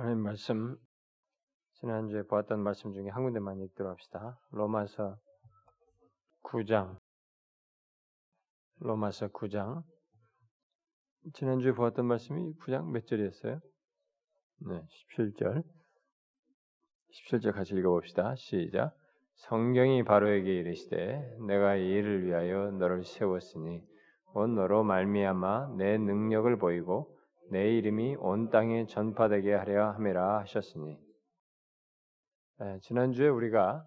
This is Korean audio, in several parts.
하나님 말씀 지난주에 보았던 말씀 중에 한 군데만 읽도록 합시다. 로마서 9장 로마서 9장 지난주에 보았던 말씀이 9장 몇 절이었어요? 네, 17절 17절 같이 읽어봅시다. 시작 성경이 바로에게 이르시되 내가 이 일을 위하여 너를 세웠으니 곧 너로 말미암아 내 능력을 보이고 내 이름이 온 땅에 전파되게 하려 함이라 하셨으니. 네, 지난주에 우리가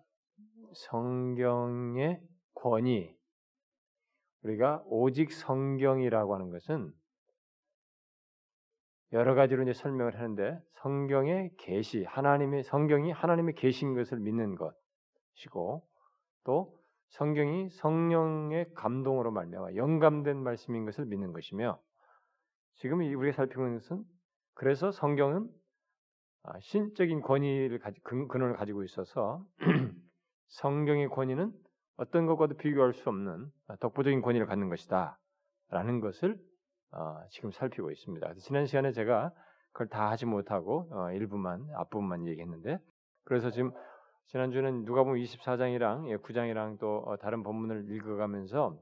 성경의 권위 우리가 오직 성경이라고 하는 것은 여러 가지로 이제 설명을 하는데 성경의 계시 하나님의 성경이 하나님의 계신 것을 믿는 것이고 또 성경이 성령의 감동으로 말미암아 영감된 말씀인 것을 믿는 것이며 지금 우리가 살피고 있는 것은 그래서 성경은 아, 신적인 권위를 가지, 근원을 가지고 있어서 성경의 권위는 어떤 것과도 비교할 수 없는 아, 독보적인 권위를 갖는 것이다 라는 것을 어, 지금 살피고 있습니다. 지난 시간에 제가 그걸 다 하지 못하고 어, 일부만 앞부분만 얘기했는데 그래서 지금 지난주는 누가복음 24장이랑 9장이랑 예, 또 어, 다른 본문을 읽어가면서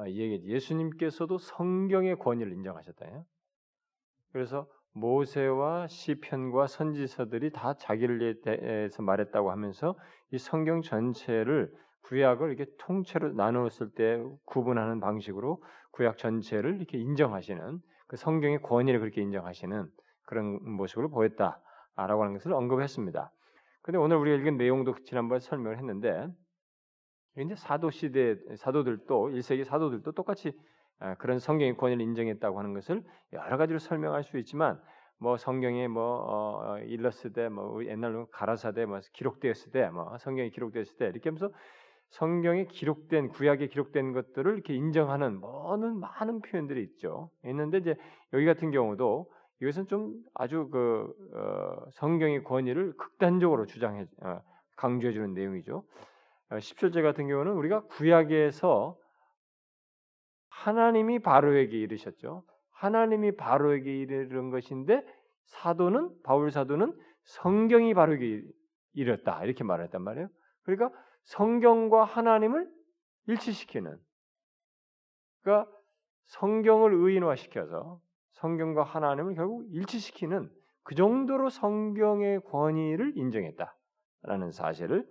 아, 얘기 예수님께서도 성경의 권위를 인정하셨다. 그래서 모세와 시편과 선지서들이 다 자기를 대해서 말했다고 하면서 이 성경 전체를 구약을 이렇게 통째로 나누었을 때 구분하는 방식으로 구약 전체를 이렇게 인정하시는 그 성경의 권위를 그렇게 인정하시는 그런 모습으로 보였다라고 하는 것을 언급했습니다. 근데 오늘 우리가 읽은 내용도 지난번에 설명을 했는데 근데 사도 시대 사도들도 1세기 사도들도 똑같이 아, 그런 성경의 권위를 인정했다고 하는 것을 여러 가지로 설명할 수 있지만 뭐 성경에 뭐 어, 일러스 때, 뭐 옛날로 가라사 때, 뭐 기록되었을 때, 뭐 성경에 기록되었을 때 이렇게 하면서 성경에 기록된 구약에 기록된 것들을 이렇게 인정하는 많은 많은 표현들이 있죠. 있는데 이제 여기 같은 경우도 이것은 좀 아주 그 어, 성경의 권위를 극단적으로 주장해 어, 강조해 주는 내용이죠. 17절 어, 같은 경우는 우리가 구약에서 하나님이 바로에게 이르셨죠. 하나님이 바로에게 이르는 것인데 사도는 바울 사도는 성경이 바로에게 이르렀다 이렇게 말했단 말이에요. 그러니까 성경과 하나님을 일치시키는 그러니까 성경을 의인화시켜서 성경과 하나님을 결국 일치시키는 그 정도로 성경의 권위를 인정했다라는 사실을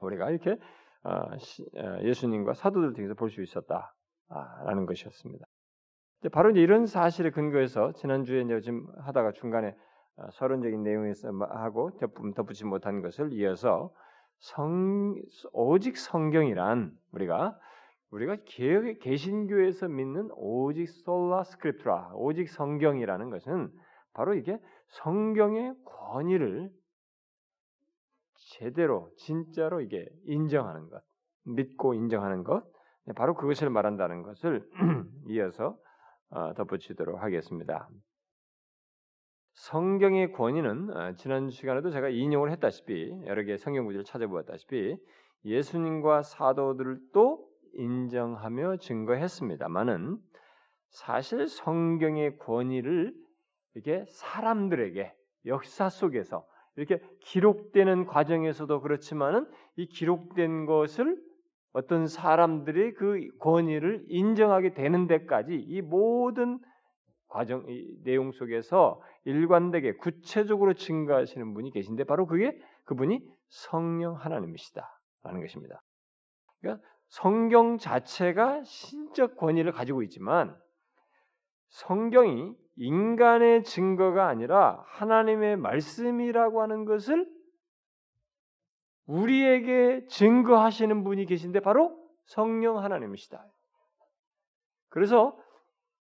우리가 이렇게 어, 어, 예수님과 사도들 등에서 볼 수 있었다라는 것이었습니다. 바로 이제 이런 사실에 근거해서 지난주에 이제 지금 하다가 중간에 어, 서론적인 내용에서 하고 덧붙지 못한 것을 이어서 성 오직 성경이란 우리가 우리가 개신교에서 믿는 오직 솔라 스크립트라 오직 성경이라는 것은 바로 이게 성경의 권위를 제대로 진짜로 이게 인정하는 것, 믿고 인정하는 것, 네, 바로 그것을 말한다는 것을 이어서 어, 덧붙이도록 하겠습니다. 성경의 권위는 어, 지난 시간에도 제가 인용을 했다시피 여러 개의 성경 구절을 찾아보았다시피 예수님과 사도들도 인정하며 증거했습니다만은 사실 성경의 권위를 이게 사람들에게 역사 속에서 이렇게 기록되는 과정에서도 그렇지만은 이 기록된 것을 어떤 사람들이 그 권위를 인정하게 되는 데까지 이 모든 과정 이 내용 속에서 일관되게 구체적으로 증가하시는 분이 계신데 바로 그게 그분이 성령 하나님이시다라는 것입니다. 그러니까 성경 자체가 신적 권위를 가지고 있지만 성경이 인간의 증거가 아니라 하나님의 말씀이라고 하는 것을 우리에게 증거하시는 분이 계신데 바로 성령 하나님이시다. 그래서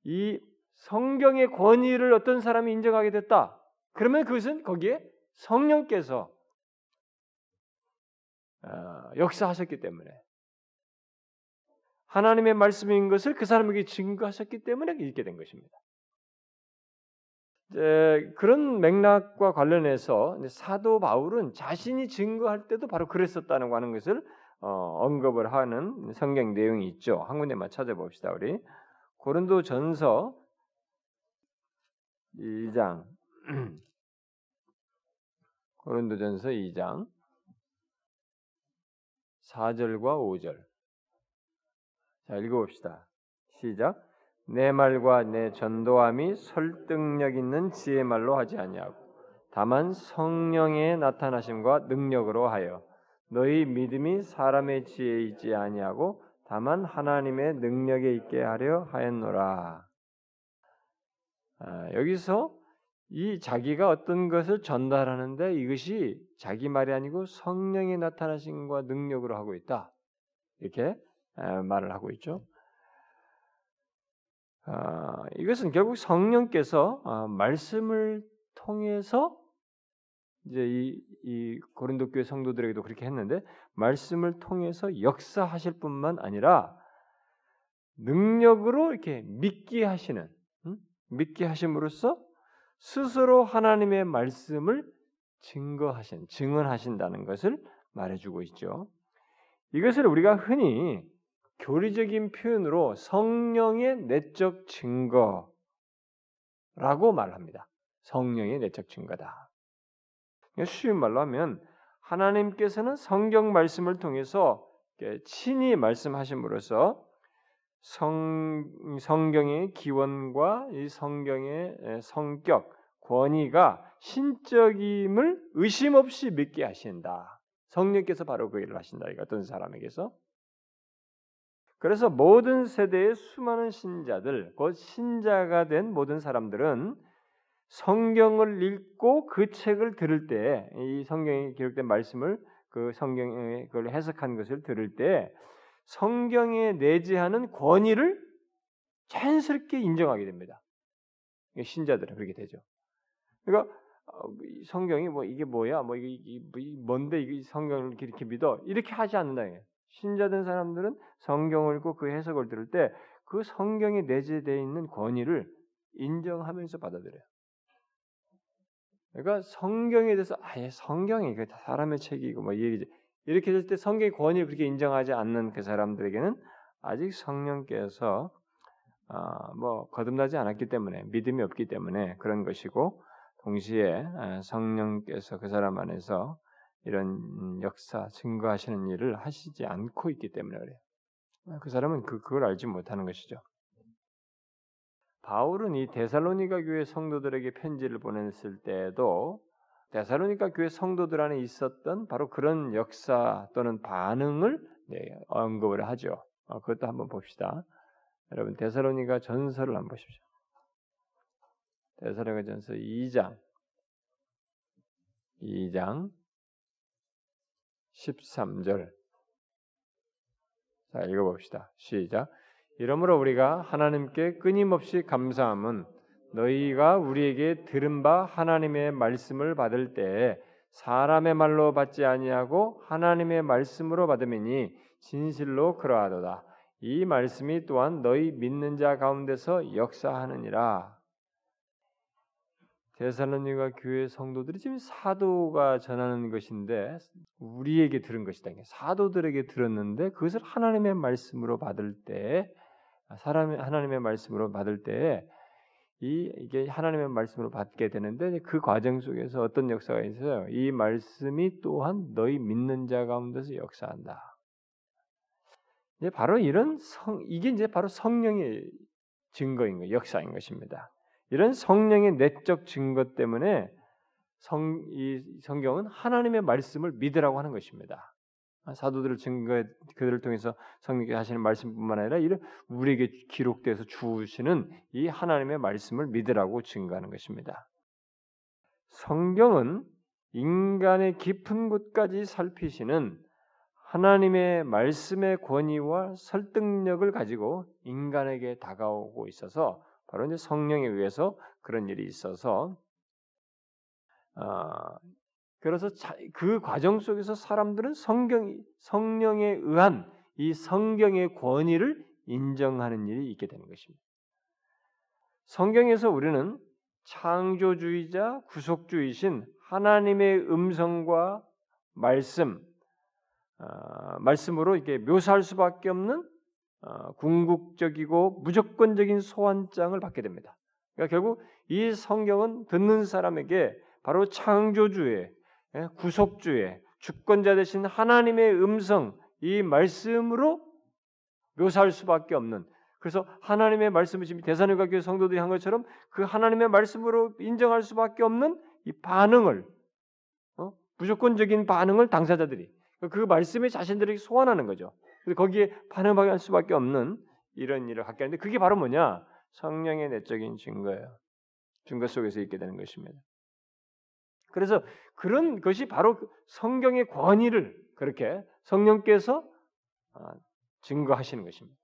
이 성경의 권위를 어떤 사람이 인정하게 됐다. 그러면 그것은 거기에 성령께서 어, 역사하셨기 때문에 하나님의 말씀인 것을 그 사람에게 증거하셨기 때문에 있게 된 것입니다. 그런 맥락과 관련해서 사도 바울은 자신이 증거할 때도 바로 그랬었다는 거 하는 것을 어, 언급을 하는 성경 내용이 있죠. 한 군데만 찾아봅시다. 우리 고린도 전서 2장 고린도 전서 2장 4절과 5절. 자, 읽어봅시다. 시작. 내 말과 내 전도함이 설득력 있는 지혜 말로 하지 아니하고 다만 성령의 나타나심과 능력으로 하여 너희 믿음이 사람의 지혜에 있지 아니하고 다만 하나님의 능력에 있게 하려 하였노라. 아, 여기서 이 자기가 어떤 것을 전달하는데 이것이 자기 말이 아니고 성령의 나타나심과 능력으로 하고 있다. 이렇게 말을 하고 있죠. 아, 이것은 결국 성령께서 아, 말씀을 통해서 이제 이, 이 고린도 교회 성도들에게도 그렇게 했는데 말씀을 통해서 역사하실 뿐만 아니라 능력으로 이렇게 믿게 하시는 음? 믿게 하심으로써 스스로 하나님의 말씀을 증거하신 증언하신다는 것을 말해주고 있죠. 이것을 우리가 흔히 교리적인 표현으로 성령의 내적 증거라고 말합니다. 성령의 내적 증거다. 쉬운 말로 하면 하나님께서는 성경 말씀을 통해서 친히 말씀하심으로써 성, 성경의 기원과 이 성경의 성격, 권위가 신적임을 의심 없이 믿게 하신다. 성령께서 바로 그 일을 하신다. 이 어떤 사람에게서 그래서 모든 세대의 수많은 신자들, 곧 신자가 된 모든 사람들은 성경을 읽고 그 책을 들을 때, 이 성경에 기록된 말씀을 그 성경에 그걸 해석한 것을 들을 때 성경에 내재하는 권위를 자연스럽게 인정하게 됩니다. 신자들은 그렇게 되죠. 그러니까 어, 성경이 뭐 이게 뭐야, 뭐 이게, 뭔데 이게 성경을 이렇게 믿어 이렇게 하지 않는다. 신자된 사람들은 성경을 읽고 그 해석을 들을 때 그 성경에 내재되어 있는 권위를 인정하면서 받아들여요. 그러니까 성경에 대해서 아예 성경이 그 사람의 책이고 뭐 얘기지 이렇게 될때 성경의 권위를 그렇게 인정하지 않는 그 사람들에게는 아직 성령께서 어, 뭐 거듭나지 않았기 때문에 믿음이 없기 때문에 그런 것이고 동시에 성령께서 그 사람 안에서 이런 역사 증거하시는 일을 하시지 않고 있기 때문에 그래요. 그 사람은 그 그걸 알지 못하는 것이죠. 바울은 이 데살로니가 교회 성도들에게 편지를 보냈을 때에도 데살로니가 교회 성도들 안에 있었던 바로 그런 역사 또는 반응을 네, 언급을 하죠. 어, 그것도 한번 봅시다. 여러분 데살로니가 전서를 한번 보십시오. 데살로니가 전서 2장 2장 13절. 자, 읽어봅시다. 시작. 이러므로 우리가 하나님께 끊임없이 감사함은 너희가 우리에게 들은 바 하나님의 말씀을 받을 때 사람의 말로 받지 아니하고 하나님의 말씀으로 받음이니 진실로 그러하도다. 이 말씀이 또한 너희 믿는 자 가운데서 역사하느니라. 데살로니가 교회 성도들이 지금 사도가 전하는 것인데 우리에게 들은 것이다. 사도들에게 들었는데 그것을 하나님의 말씀으로 받을 때 사람 하나님의 말씀으로 받을 때 이 이게 하나님의 말씀으로 받게 되는데 그 과정 속에서 어떤 역사가 있어요. 이 말씀이 또한 너희 믿는 자 가운데서 역사한다. 이제 바로 이런 성 이게 이제 바로 성령의 증거인 거, 역사인 것입니다. 이런 성령의 내적 증거 때문에 성, 이 성경은 하나님의 말씀을 믿으라고 하는 것입니다. 사도들을 증거 그들을 통해서 성령께 하시는 말씀뿐만 아니라 이런 우리에게 기록돼서 주시는 이 하나님의 말씀을 믿으라고 증거하는 것입니다. 성경은 인간의 깊은 곳까지 살피시는 하나님의 말씀의 권위와 설득력을 가지고 인간에게 다가오고 있어서 바로 이제 성령에 의해서 그런 일이 있어서 어, 그래서 그 과정 속에서 사람들은 성경 성령에 의한 이 성경의 권위를 인정하는 일이 있게 되는 것입니다. 성경에서 우리는 창조주의자 구속주이신 하나님의 음성과 말씀 어, 말씀으로 이렇게 묘사할 수밖에 없는 어, 궁극적이고 무조건적인 소환장을 받게 됩니다. 그러니까 결국 이 성경은 듣는 사람에게 바로 창조주의 예, 구속주의 주권자 되신 하나님의 음성 이 말씀으로 묘사할 수밖에 없는 그래서 하나님의 말씀을 지금 대사님과 교회 성도들이 한 것처럼 그 하나님의 말씀으로 인정할 수밖에 없는 이 반응을 어? 무조건적인 반응을 당사자들이 그 말씀이 자신들에게 소환하는 거죠. 거기에 반응하게 할 수밖에 없는 이런 일을 갖게 하는데 그게 바로 뭐냐? 성령의 내적인 증거예요. 증거 속에서 있게 되는 것입니다. 그래서 그런 것이 바로 성경의 권위를 그렇게 성령께서 아, 증거하시는 것입니다.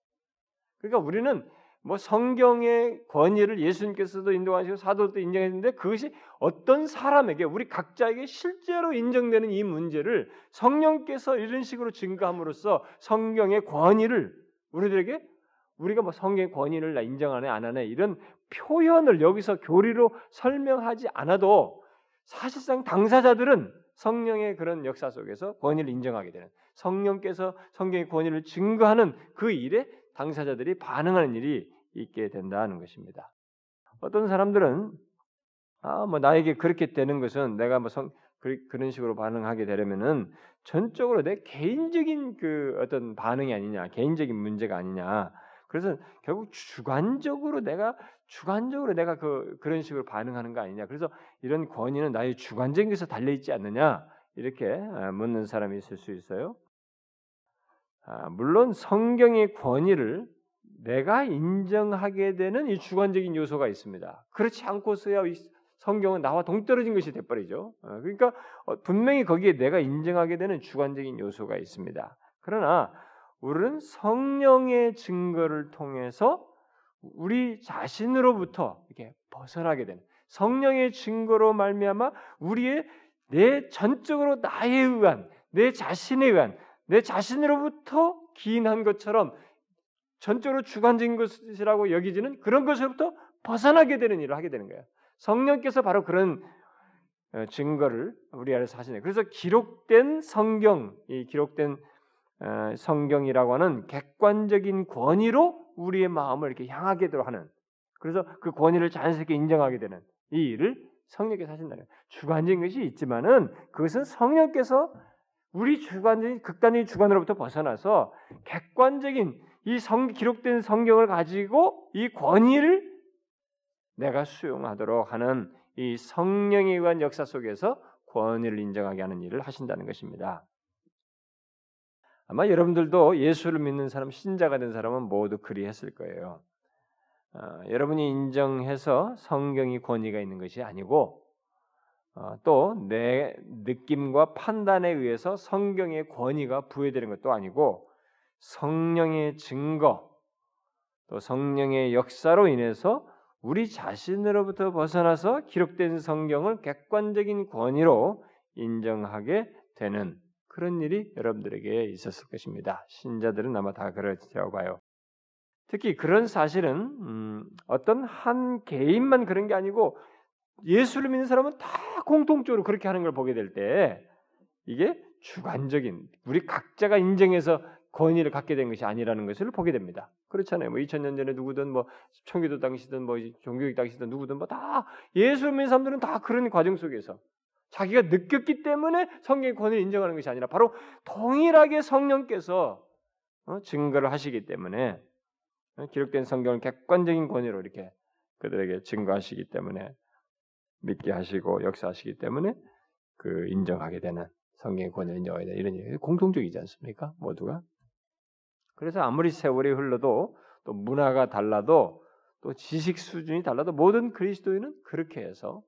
그러니까 우리는 뭐 성경의 권위를 예수님께서도 인도하시고 사도도 인정했는데 그것이 어떤 사람에게 우리 각자에게 실제로 인정되는 이 문제를 성령께서 이런 식으로 증거함으로써 성경의 권위를 우리들에게 우리가 뭐 성경의 권위를 인정하네 안 하네 이런 표현을 여기서 교리로 설명하지 않아도 사실상 당사자들은 성령의 그런 역사 속에서 권위를 인정하게 되는 성령께서 성경의 권위를 증거하는 그 일에 당사자들이 반응하는 일이 있게 된다는 것입니다. 어떤 사람들은 아 뭐 나에게 그렇게 되는 것은 내가 뭐 성, 그, 런 식으로 반응하게 되려면은 전적으로 내 개인적인 그 어떤 반응이 아니냐, 개인적인 문제가 아니냐. 그래서 결국 주관적으로 내가 주관적으로 내가 그 그런 식으로 반응하는 거 아니냐. 그래서 이런 권위는 나의 주관적인 것에 달려 있지 않느냐. 이렇게 아, 묻는 사람이 있을 수 있어요. 아, 물론 성경의 권위를 내가 인정하게 되는 이 주관적인 요소가 있습니다. 그렇지 않고서야 성경은 나와 동떨어진 것이 돼버리죠. 어, 그러니까 어, 분명히 거기에 내가 인정하게 되는 주관적인 요소가 있습니다. 그러나 우리는 성령의 증거를 통해서 우리 자신으로부터 이렇게 벗어나게 되는 성령의 증거로 말미암아 우리의 내 전적으로 나에 의한 내 자신에 의한 내 자신으로부터 기인한 것처럼 전적으로 주관적인 것이라고 여기지는 그런 것으로부터 벗어나게 되는 일을 하게 되는 거예요. 성령께서 바로 그런 어, 증거를 우리 안에서 하시네. 그래서 기록된 성경, 이 기록된 어, 성경이라고 하는 객관적인 권위로 우리의 마음을 이렇게 향하게 되도록 하는 그래서 그 권위를 자연스럽게 인정하게 되는 이 일을 성령께서 하신다는 거예요. 주관적인 것이 있지만은 그것은 성령께서 우리 주관적인 극단적인 주관으로부터 벗어나서 객관적인 이 성, 기록된 성경을 가지고 이 권위를 내가 수용하도록 하는 이 성령에 의한 역사 속에서 권위를 인정하게 하는 일을 하신다는 것입니다. 아마 여러분들도 예수를 믿는 사람, 신자가 된 사람은 모두 그리했을 거예요. 어, 여러분이 인정해서 성경이 권위가 있는 것이 아니고 어, 또내 느낌과 판단에 의해서 성경의 권위가 부여되는 것도 아니고 성령의 증거 또 성령의 역사로 인해서 우리 자신으로부터 벗어나서 기록된 성경을 객관적인 권위로 인정하게 되는 그런 일이 여러분들에게 있었을 것입니다. 신자들은 아마 다 그렇다고 봐요. 특히 그런 사실은 음, 어떤 한 개인만 그런 게 아니고 예수를 믿는 사람은 다 공통적으로 그렇게 하는 걸 보게 될 때 이게 주관적인 우리 각자가 인정해서 권위를 갖게 된 것이 아니라는 것을 보게 됩니다. 그렇잖아요. 뭐 2000년 전에 누구든 뭐 청교도 당시든 뭐 종교육 당시든 누구든 뭐 다 예수 믿는 사람들은 다 그런 과정 속에서 자기가 느꼈기 때문에 성경의 권위를 인정하는 것이 아니라 바로 동일하게 성령께서 어, 증거를 하시기 때문에 어, 기록된 성경을 객관적인 권위로 이렇게 그들에게 증거하시기 때문에 믿게 하시고 역사하시기 때문에 그 인정하게 되는 성경의 권위를 인정하게 되는 이런 일이 공통적이지 않습니까? 모두가. 그래서 아무리 세월이 흘러도 또 문화가 달라도 또 지식 수준이 달라도 모든 그리스도인은 그렇게 해서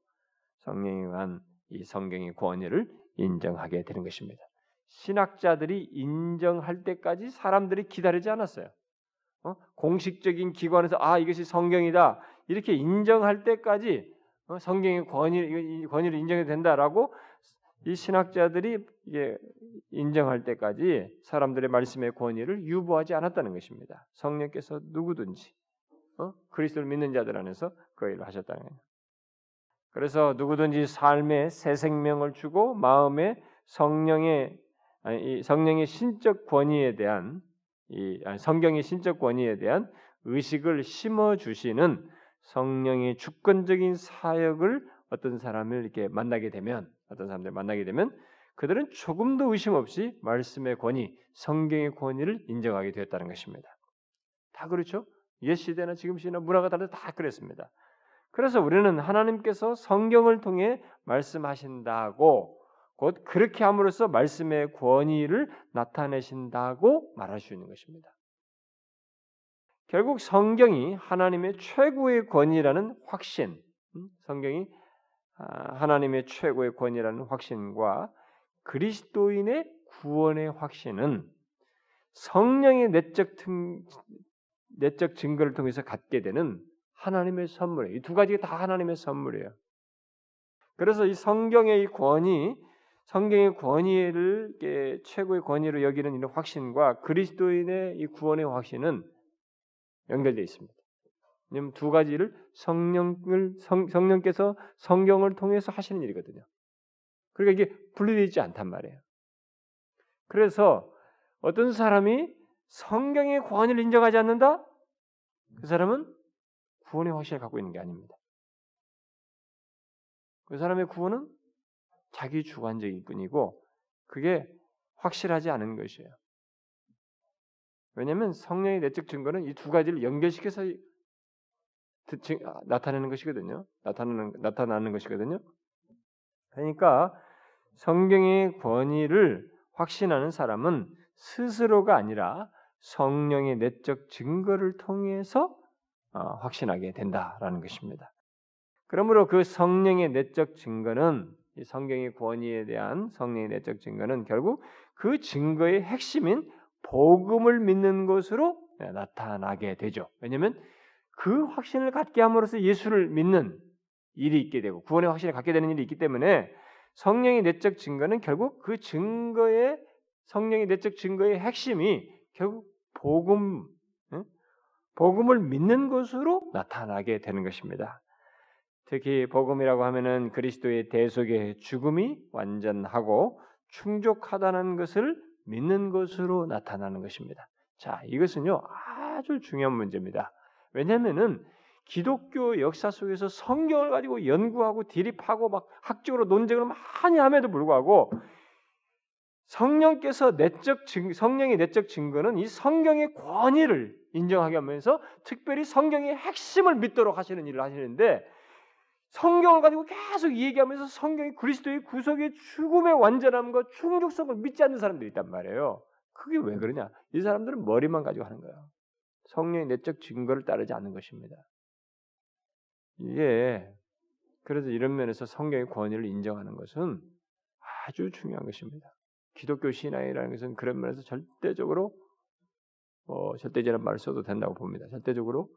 성령에 의한 이 성경의 권위를 인정하게 되는 것입니다. 신학자들이 인정할 때까지 사람들이 기다리지 않았어요. 어? 공식적인 기관에서 아 이것이 성경이다 이렇게 인정할 때까지 어? 성경의 권위 권위를 인정해야 된다라고 이 신학자들이 이게 인정할 때까지 사람들의 말씀의 권위를 유보하지 않았다는 것입니다. 성령께서 누구든지 어? 그리스도를 믿는 자들 안에서 그 일을 하셨다는 거예요. 그래서 누구든지 삶에 새 생명을 주고 마음에 성령의 아니, 성령의 신적 권위에 대한 이 아니, 성경의 신적 권위에 대한 의식을 심어 주시는 성령의 주권적인 사역을 어떤 사람을 이렇게 만나게 되면 어떤 사람들 만나게 되면 그들은 조금도 의심 없이 말씀의 권위, 성경의 권위를 인정하게 되었다는 것입니다. 다 그렇죠? 옛 시대나 지금 시대나 문화가 다르다 다 그랬습니다. 그래서 우리는 하나님께서 성경을 통해 말씀하신다고 곧 그렇게 함으로써 말씀의 권위를 나타내신다고 말할 수 있는 것입니다. 결국 성경이 하나님의 최고의 권위라는 확신, 음, 성경이 아, 하나님의 최고의 권위라는 확신과 그리스도인의 구원의 확신은 성령의 내적 등, 내적 증거를 통해서 갖게 되는 하나님의 선물이에요. 이 두 가지가 다 하나님의 선물이에요. 그래서 이 성경의 이 권위, 성경의 권위를 최고의 권위로 여기는 이런 확신과 그리스도인의 이 구원의 확신은 연결되어 있습니다. 왜냐하면 두 가지를 성령을 성, 성령께서 성경을 통해서 하시는 일이거든요. 그러니까 이게 분리되어 있지 않단 말이에요. 그래서 어떤 사람이 성경의 권위를 인정하지 않는다? 그 사람은 구원의 확신을 갖고 있는 게 아닙니다. 그 사람의 구원은 자기 주관적일 뿐이고 그게 확실하지 않은 것이에요. 왜냐하면 성령의 내적 증거는 이 두 가지를 연결시켜서 나타내는 것이거든요. 나타나는 나타나는 것이거든요. 그러니까 성경의 권위를 확신하는 사람은 스스로가 아니라 성령의 내적 증거를 통해서 어, 확신하게 된다라는 것입니다. 그러므로 그 성령의 내적 증거는 이 성경의 권위에 대한 성령의 내적 증거는 결국 그 증거의 핵심인 복음을 믿는 것으로 나타나게 되죠. 왜냐하면 그 확신을 갖게 함으로써 예수를 믿는 일이 있게 되고 구원의 확신을 갖게 되는 일이 있기 때문에 성령의 내적 증거는 결국 그 증거의 성령의 내적 증거의 핵심이 결국 복음 복음을 믿는 것으로 나타나게 되는 것입니다. 특히 복음이라고 하면은 그리스도의 대속의 죽음이 완전하고 충족하다는 것을 믿는 것으로 나타나는 것입니다. 자, 이것은요 아주 중요한 문제입니다. 왜냐하면은 기독교 역사 속에서 성경을 가지고 연구하고 대립하고 막 학적으로 논쟁을 많이 함에도 불구하고 성령께서 내적 증, 성령의 내적 증거는 이 성경의 권위를 인정하게 하면서 특별히 성경의 핵심을 믿도록 하시는 일을 하시는데 성경을 가지고 계속 얘기하면서 성경이 그리스도의 구속의 죽음의 완전함과 충족성을 믿지 않는 사람들이 있단 말이에요. 그게 왜 그러냐? 이 사람들은 머리만 가지고 하는 거예요. 성령의 내적 증거를 따르지 않는 것입니다. 이게 그래서 이런 면에서 성경의 권위를 인정하는 것은 아주 중요한 것입니다. 기독교 신앙이라는 것은 그런 면에서 절대적으로 어, 절대적인 말을 써도 된다고 봅니다. 절대적으로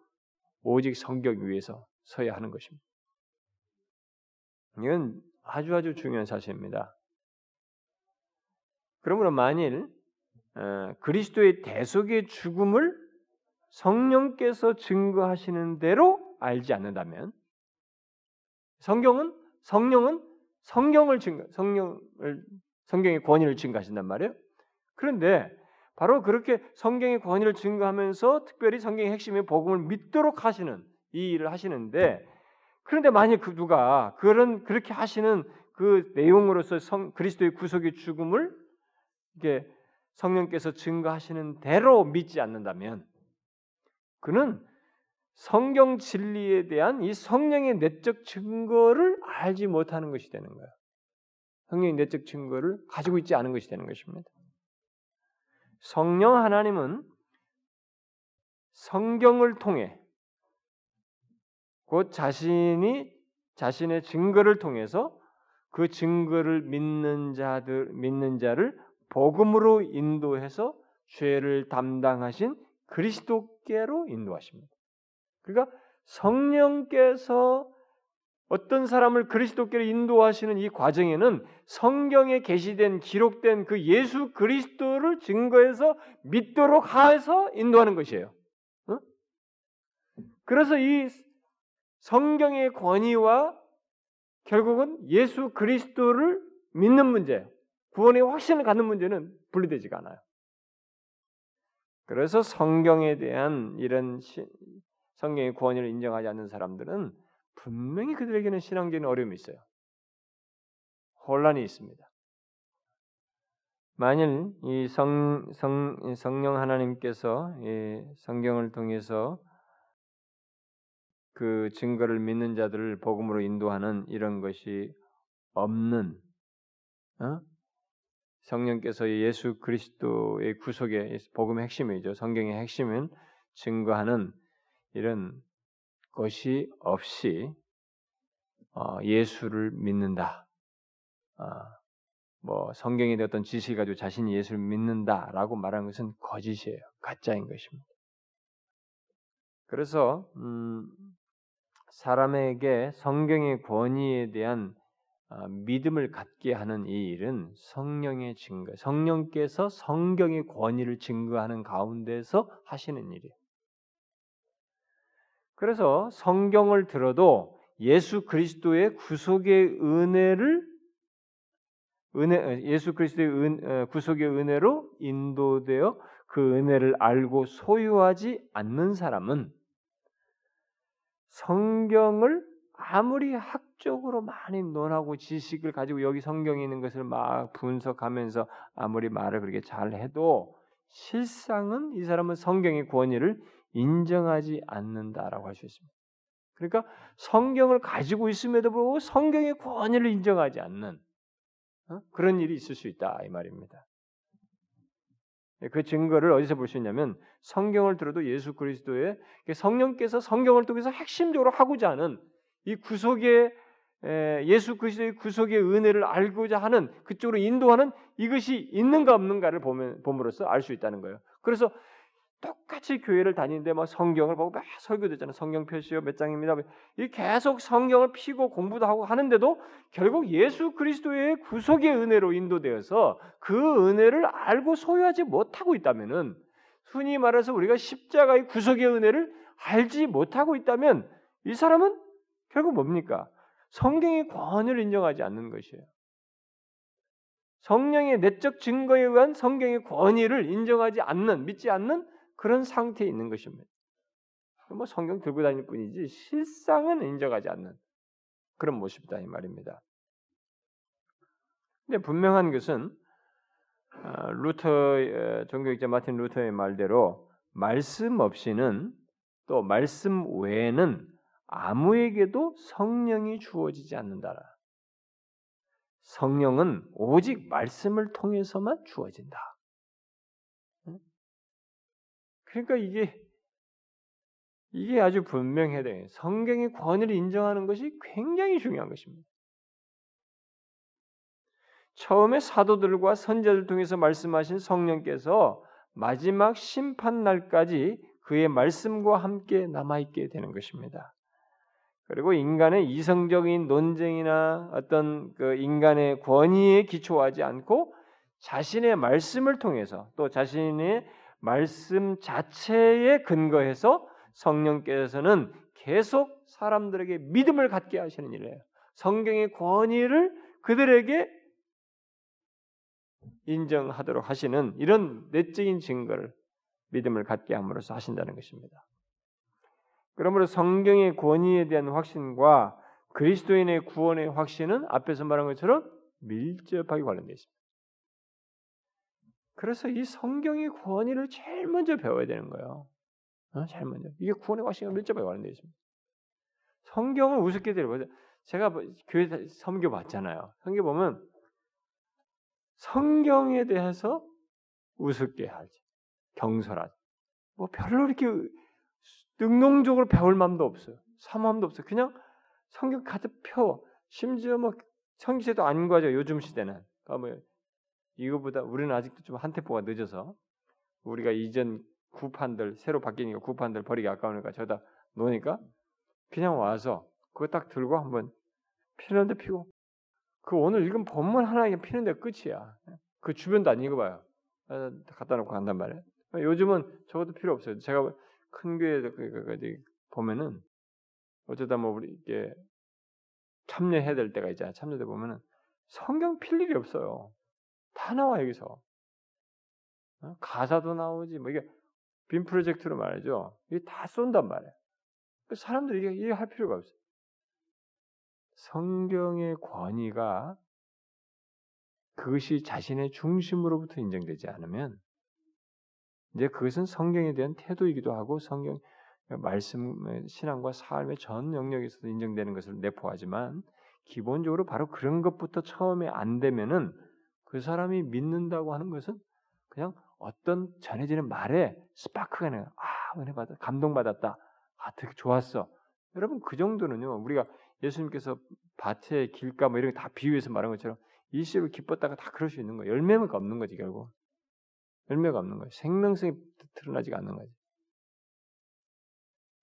오직 성경 위에서 서야 하는 것입니다. 이건 아주 아주 중요한 사실입니다. 그러므로 만일 어, 그리스도의 대속의 죽음을 성령께서 증거하시는 대로 알지 않는다면 성경은 성령은 성경을 증거 성령을 성경의 권위를 증거하신단 말이에요. 그런데 바로 그렇게 성경의 권위를 증거하면서 특별히 성경의 핵심의 복음을 믿도록 하시는 이 일을 하시는데 그런데 만약 그 누가 그런 그렇게 하시는 그 내용으로서 성, 그리스도의 구속의 죽음을 이게 성령께서 증거하시는 대로 믿지 않는다면 그는 성경 진리에 대한 이 성령의 내적 증거를 알지 못하는 것이 되는 거예요. 성령의 내적 증거를 가지고 있지 않은 것이 되는 것입니다. 성령 하나님은 성경을 통해 곧 자신이 자신의 증거를 통해서 그 증거를 믿는 자들 믿는 자를 복음으로 인도해서 죄를 담당하신 그리스도 께로 인도하십니다. 그러니까 성령께서 어떤 사람을 그리스도께로 인도하시는 이 과정에는 성경에 게시된 기록된 그 예수 그리스도를 증거해서 믿도록 해서 인도하는 것이에요. 어? 그래서 이 성경의 권위와 결국은 예수 그리스도를 믿는 문제, 구원의 확신을 갖는 문제는 분리되지가 않아요. 그래서 성경에 대한 이런 성경의 구원을 인정하지 않는 사람들은 분명히 그들에게는 신앙적인 어려움이 있어요. 혼란이 있습니다. 만일 이 성, 성, 성령 하나님께서 이 성경을 통해서 그 증거를 믿는 자들을 복음으로 인도하는 이런 것이 없는 어? 성령께서 예수 그리스도의 구속의 복음의 핵심이죠. 성경의 핵심은 증거하는 이런 것이 없이 어, 예수를 믿는다. 어, 뭐 성경에 어떤 지식을 가지고 자신이 예수를 믿는다라고 말하는 것은 거짓이에요. 가짜인 것입니다. 그래서 음, 사람에게 성경의 권위에 대한 어, 믿음을 갖게 하는 이 일은 성령의 증거, 성령께서 성경의 권위를 증거하는 가운데서 하시는 일이에요. 그래서 성경을 들어도 예수 그리스도의 구속의 은혜를 은혜 어, 예수 그리스도의 은, 어, 구속의 은혜로 인도되어 그 은혜를 알고 소유하지 않는 사람은 성경을 아무리 학적으로 많이 논하고 지식을 가지고 여기 성경에 있는 것을 막 분석하면서 아무리 말을 그렇게 잘 해도 실상은 이 사람은 성경의 권위를 인정하지 않는다라고 할 수 있습니다. 그러니까 성경을 가지고 있음에도 불구하고 성경의 권위를 인정하지 않는 어? 그런 일이 있을 수 있다 이 말입니다. 그 증거를 어디서 볼 수 있냐면 성경을 들어도 예수 그리스도의 성령께서 성경을 통해서 핵심적으로 하고자 하는 이 구속의 예수 그리스도의 구속의 은혜를 알고자 하는 그쪽으로 인도하는 이것이 있는가 없는가를 보면 봄으로써 알 수 있다는 거예요. 그래서 똑같이 교회를 다니는데 막 성경을 보고 막 설교되잖아요. 성경 표시요 몇 장입니다. 이 계속 성경을 피고 공부도 하고 하는데도 결국 예수 그리스도의 구속의 은혜로 인도되어서 그 은혜를 알고 소유하지 못하고 있다면은 흔히 말해서 우리가 십자가의 구속의 은혜를 알지 못하고 있다면 이 사람은 결국 뭡니까? 성경의 권위를 인정하지 않는 것이에요. 성령의 내적 증거에 의한 성경의 권위를 인정하지 않는, 믿지 않는 그런 상태에 있는 것입니다. 뭐 성경 들고 다닐 뿐이지 실상은 인정하지 않는 그런 모습이다 이 말입니다. 근데 분명한 것은 아, 루터 종교학자 마틴 루터의 말대로 말씀 없이는 또 말씀 외에는 아무에게도 성령이 주어지지 않는다라. 성령은 오직 말씀을 통해서만 주어진다. 그러니까 이게 이게 아주 분명해야 돼. 성경의 권위를 인정하는 것이 굉장히 중요한 것입니다. 처음에 사도들과 선자들 통해서 말씀하신 성령께서 마지막 심판 날까지 그의 말씀과 함께 남아 있게 되는 것입니다. 그리고 인간의 이성적인 논쟁이나 어떤 그 인간의 권위에 기초하지 않고 자신의 말씀을 통해서 또 자신의 말씀 자체에 근거해서 성령께서는 계속 사람들에게 믿음을 갖게 하시는 일이에요. 성경의 권위를 그들에게 인정하도록 하시는 이런 내적인 증거를 믿음을 갖게 함으로써 하신다는 것입니다. 그러므로 성경의 권위에 대한 확신과 그리스도인의 구원의 확신은 앞에서 말한 것처럼 밀접하게 관련되어 있습니다. 그래서 이 성경의 권위를 제일 먼저 배워야 되는 거예요. 어? 제일 먼저. 이게 구원의 확신과 밀접하게 관련되어 있습니다. 성경을 우습게 들어보세요. 제가 뭐 교회 섬겨 봤잖아요. 섬겨 보면 성경에 대해서 우습게 하지. 경솔하지. 뭐 별로 이렇게 능동적으로 배울 마음도 없어요. 사모함도 없어요. 그냥 성경 가득 펴. 심지어 뭐 성기세도 안 과죠. 요즘 시대는. 그러니까 뭐 이거보다 우리는 아직도 좀한 템포가 늦어서 우리가 이전 구판들 새로 바뀌니까 구판들 버리기 아까우니까 저다 놓으니까 그냥 와서 그거 딱 들고 한번 피는데 피고 그 오늘 읽은 본문 하나 피는데 끝이야. 그 주변도 안 읽어봐요. 아, 갖다 놓고 간단 말이에요. 요즘은 저것도 필요 없어요. 제가 큰 교회 그 보면은 어쩌다 뭐 우리 이게 참여해야 될 때가 있잖아요. 참여돼 보면은 성경 필 일이 없어요. 다 나와 여기서 어? 가사도 나오지 뭐 이게 빔 프로젝트로 말이죠. 이게 다 쏜단 말이에요. 그 사람들이 이게 이해할 필요가 없어요. 성경의 권위가 그것이 자신의 중심으로부터 인정되지 않으면 이제 그것은 성경에 대한 태도이기도 하고 성경 말씀 신앙과 삶의 전 영역에서도 인정되는 것을 내포하지만 기본적으로 바로 그런 것부터 처음에 안 되면은 그 사람이 믿는다고 하는 것은 그냥 어떤 전해지는 말에 스파크가 나요. 아, 은혜 받았, 감동받았다. 아, 되게 좋았어. 여러분 그 정도는요. 우리가 예수님께서 밭에 길가 뭐 이런 거 다 비유해서 말한 것처럼 일시로 기뻤다가 다 그럴 수 있는 거예요. 열매가 없는 거지 결국. 열매가 없는 거예요. 생명성이 드러나지가 않는 거지.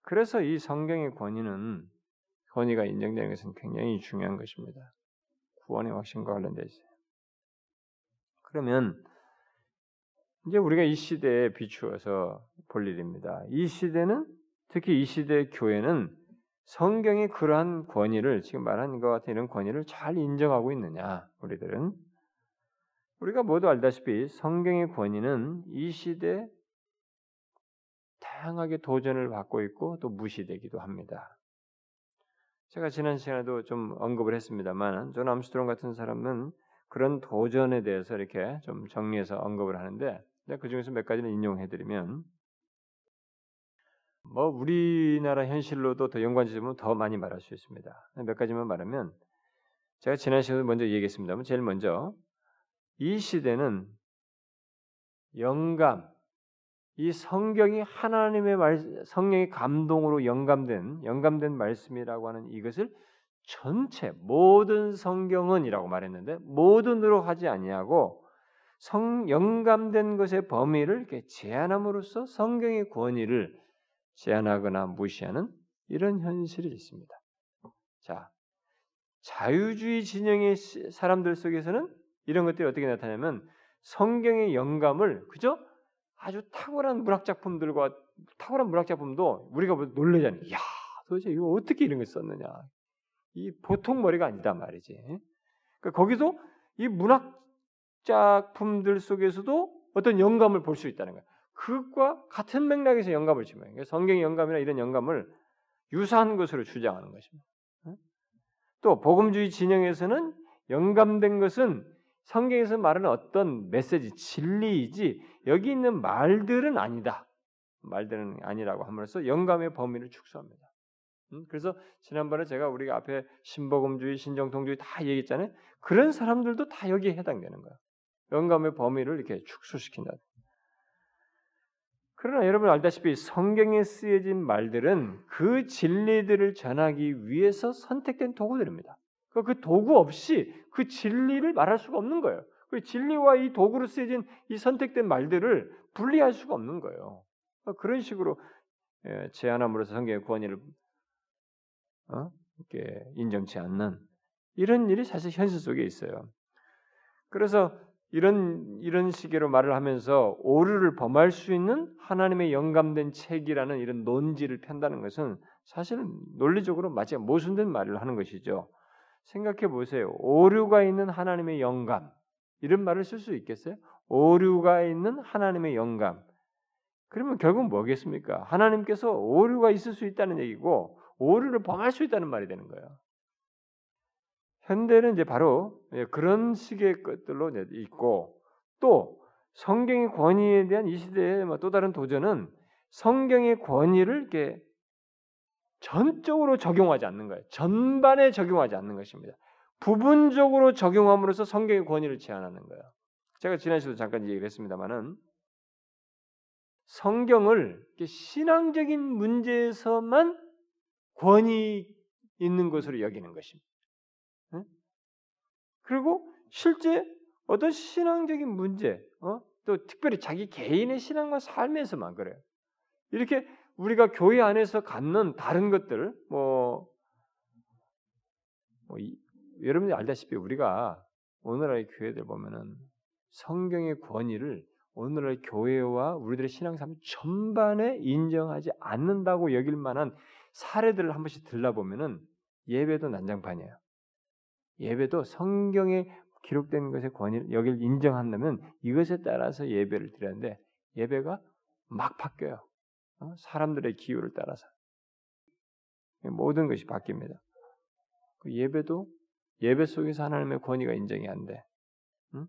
그래서 이 성경의 권위는 권위가 인정되는 것은 굉장히 중요한 것입니다. 구원의 확신과 관련되어 있어요. 그러면 이제 우리가 이 시대에 비추어서 볼 일입니다. 이 시대는 특히 이 시대의 교회는 성경이 그러한 권위를 지금 말한 것 같은 이런 권위를 잘 인정하고 있느냐 우리들은 우리가 모두 알다시피 성경의 권위는 이 시대 다양하게 도전을 받고 있고 또 무시되기도 합니다. 제가 지난 시간에도 좀 언급을 했습니다만 존 암스트롱 같은 사람은 그런 도전에 대해서 이렇게 좀 정리해서 언급을 하는데 그 중에서 몇 가지를 인용해드리면 뭐 우리나라 현실로도 더 연관지점은 더 많이 말할 수 있습니다. 몇 가지만 말하면 제가 지난 시간에 먼저 얘기했습니다만 제일 먼저 이 시대는 영감 이 성경이 하나님의 말 성령의 감동으로 영감된 영감된 말씀이라고 하는 이것을 전체 모든 성경은이라고 말했는데 모든으로 하지 아니하고 성 영감된 것의 범위를 이렇게 제한함으로써 성경의 권위를 제한하거나 무시하는 이런 현실이 있습니다. 자, 자유주의 진영의 사람들 속에서는 이런 것들이 어떻게 나타나면 성경의 영감을 그죠? 아주 탁월한 문학 작품들과 탁월한 문학 작품도 우리가 놀래잖아요. 야, 도대체 이거 어떻게 이런 걸 썼느냐? 이 보통 머리가 아니다 말이지. 그러니까 거기서 이 문학 작품들 속에서도 어떤 영감을 볼 수 있다는 거야. 그것과 같은 맥락에서 영감을 주면 그러니까 성경의 영감이나 이런 영감을 유사한 것으로 주장하는 것입니다. 또 복음주의 진영에서는 영감된 것은 성경에서 말하는 어떤 메시지, 진리이지 여기 있는 말들은 아니다. 말들은 아니라고 함으로써 영감의 범위를 축소합니다. 음? 그래서 지난번에 제가 우리가 앞에 신복음주의, 신정통주의 다 얘기했잖아요. 그런 사람들도 다 여기에 해당되는 거야. 영감의 범위를 이렇게 축소시킨다. 그러나 여러분 알다시피 성경에 쓰여진 말들은 그 진리들을 전하기 위해서 선택된 도구들입니다. 그, 그 도구 없이 그 진리를 말할 수가 없는 거예요. 그 진리와 이 도구로 쓰여진 이 선택된 말들을 분리할 수가 없는 거예요. 그런 식으로 예, 제안함으로써 성경의 구원을 어? 이렇게 인정치 않는 이런 일이 사실 현실 속에 있어요. 그래서 이런 이런 식으로 말을 하면서 오류를 범할 수 있는 하나님의 영감된 책이라는 이런 논지를 편다는 것은 사실은 논리적으로 마치 모순된 말을 하는 것이죠. 생각해 보세요. 오류가 있는 하나님의 영감 이런 말을 쓸 수 있겠어요? 오류가 있는 하나님의 영감. 그러면 결국 뭐겠습니까? 하나님께서 오류가 있을 수 있다는 얘기고 오류를 범할 수 있다는 말이 되는 거예요. 현대는 이제 바로 예, 그런 식의 것들로 있고 또 성경의 권위에 대한 이 시대의 뭐또 다른 도전은 성경의 권위를 이렇게 전적으로 적용하지 않는 거예요. 전반에 적용하지 않는 것입니다. 부분적으로 적용함으로써 성경의 권위를 제한하는 거예요. 제가 지난 시도 잠깐 얘기를 했습니다만은 성경을 신앙적인 문제에서만 권위 있는 것으로 여기는 것입니다. 그리고 실제 어떤 신앙적인 문제, 어? 또 특별히 자기 개인의 신앙과 삶에서만 그래요. 이렇게 우리가 교회 안에서 갖는 다른 것들, 뭐, 뭐 이, 여러분이 알다시피 우리가 오늘날의 교회들 보면은 성경의 권위를 오늘날 교회와 우리들의 신앙삶 전반에 인정하지 않는다고 여길 만한 사례들을 한 번씩 들라보면은 예배도 난장판이에요. 예배도 성경에 기록된 것의 권위를 여기를 인정한다면 이것에 따라서 예배를 드렸는데 예배가 막 바뀌어요. 어? 사람들의 기호를 따라서. 모든 것이 바뀝니다. 그 예배도 예배 속에서 하나님의 권위가 인정이 안 돼. 응?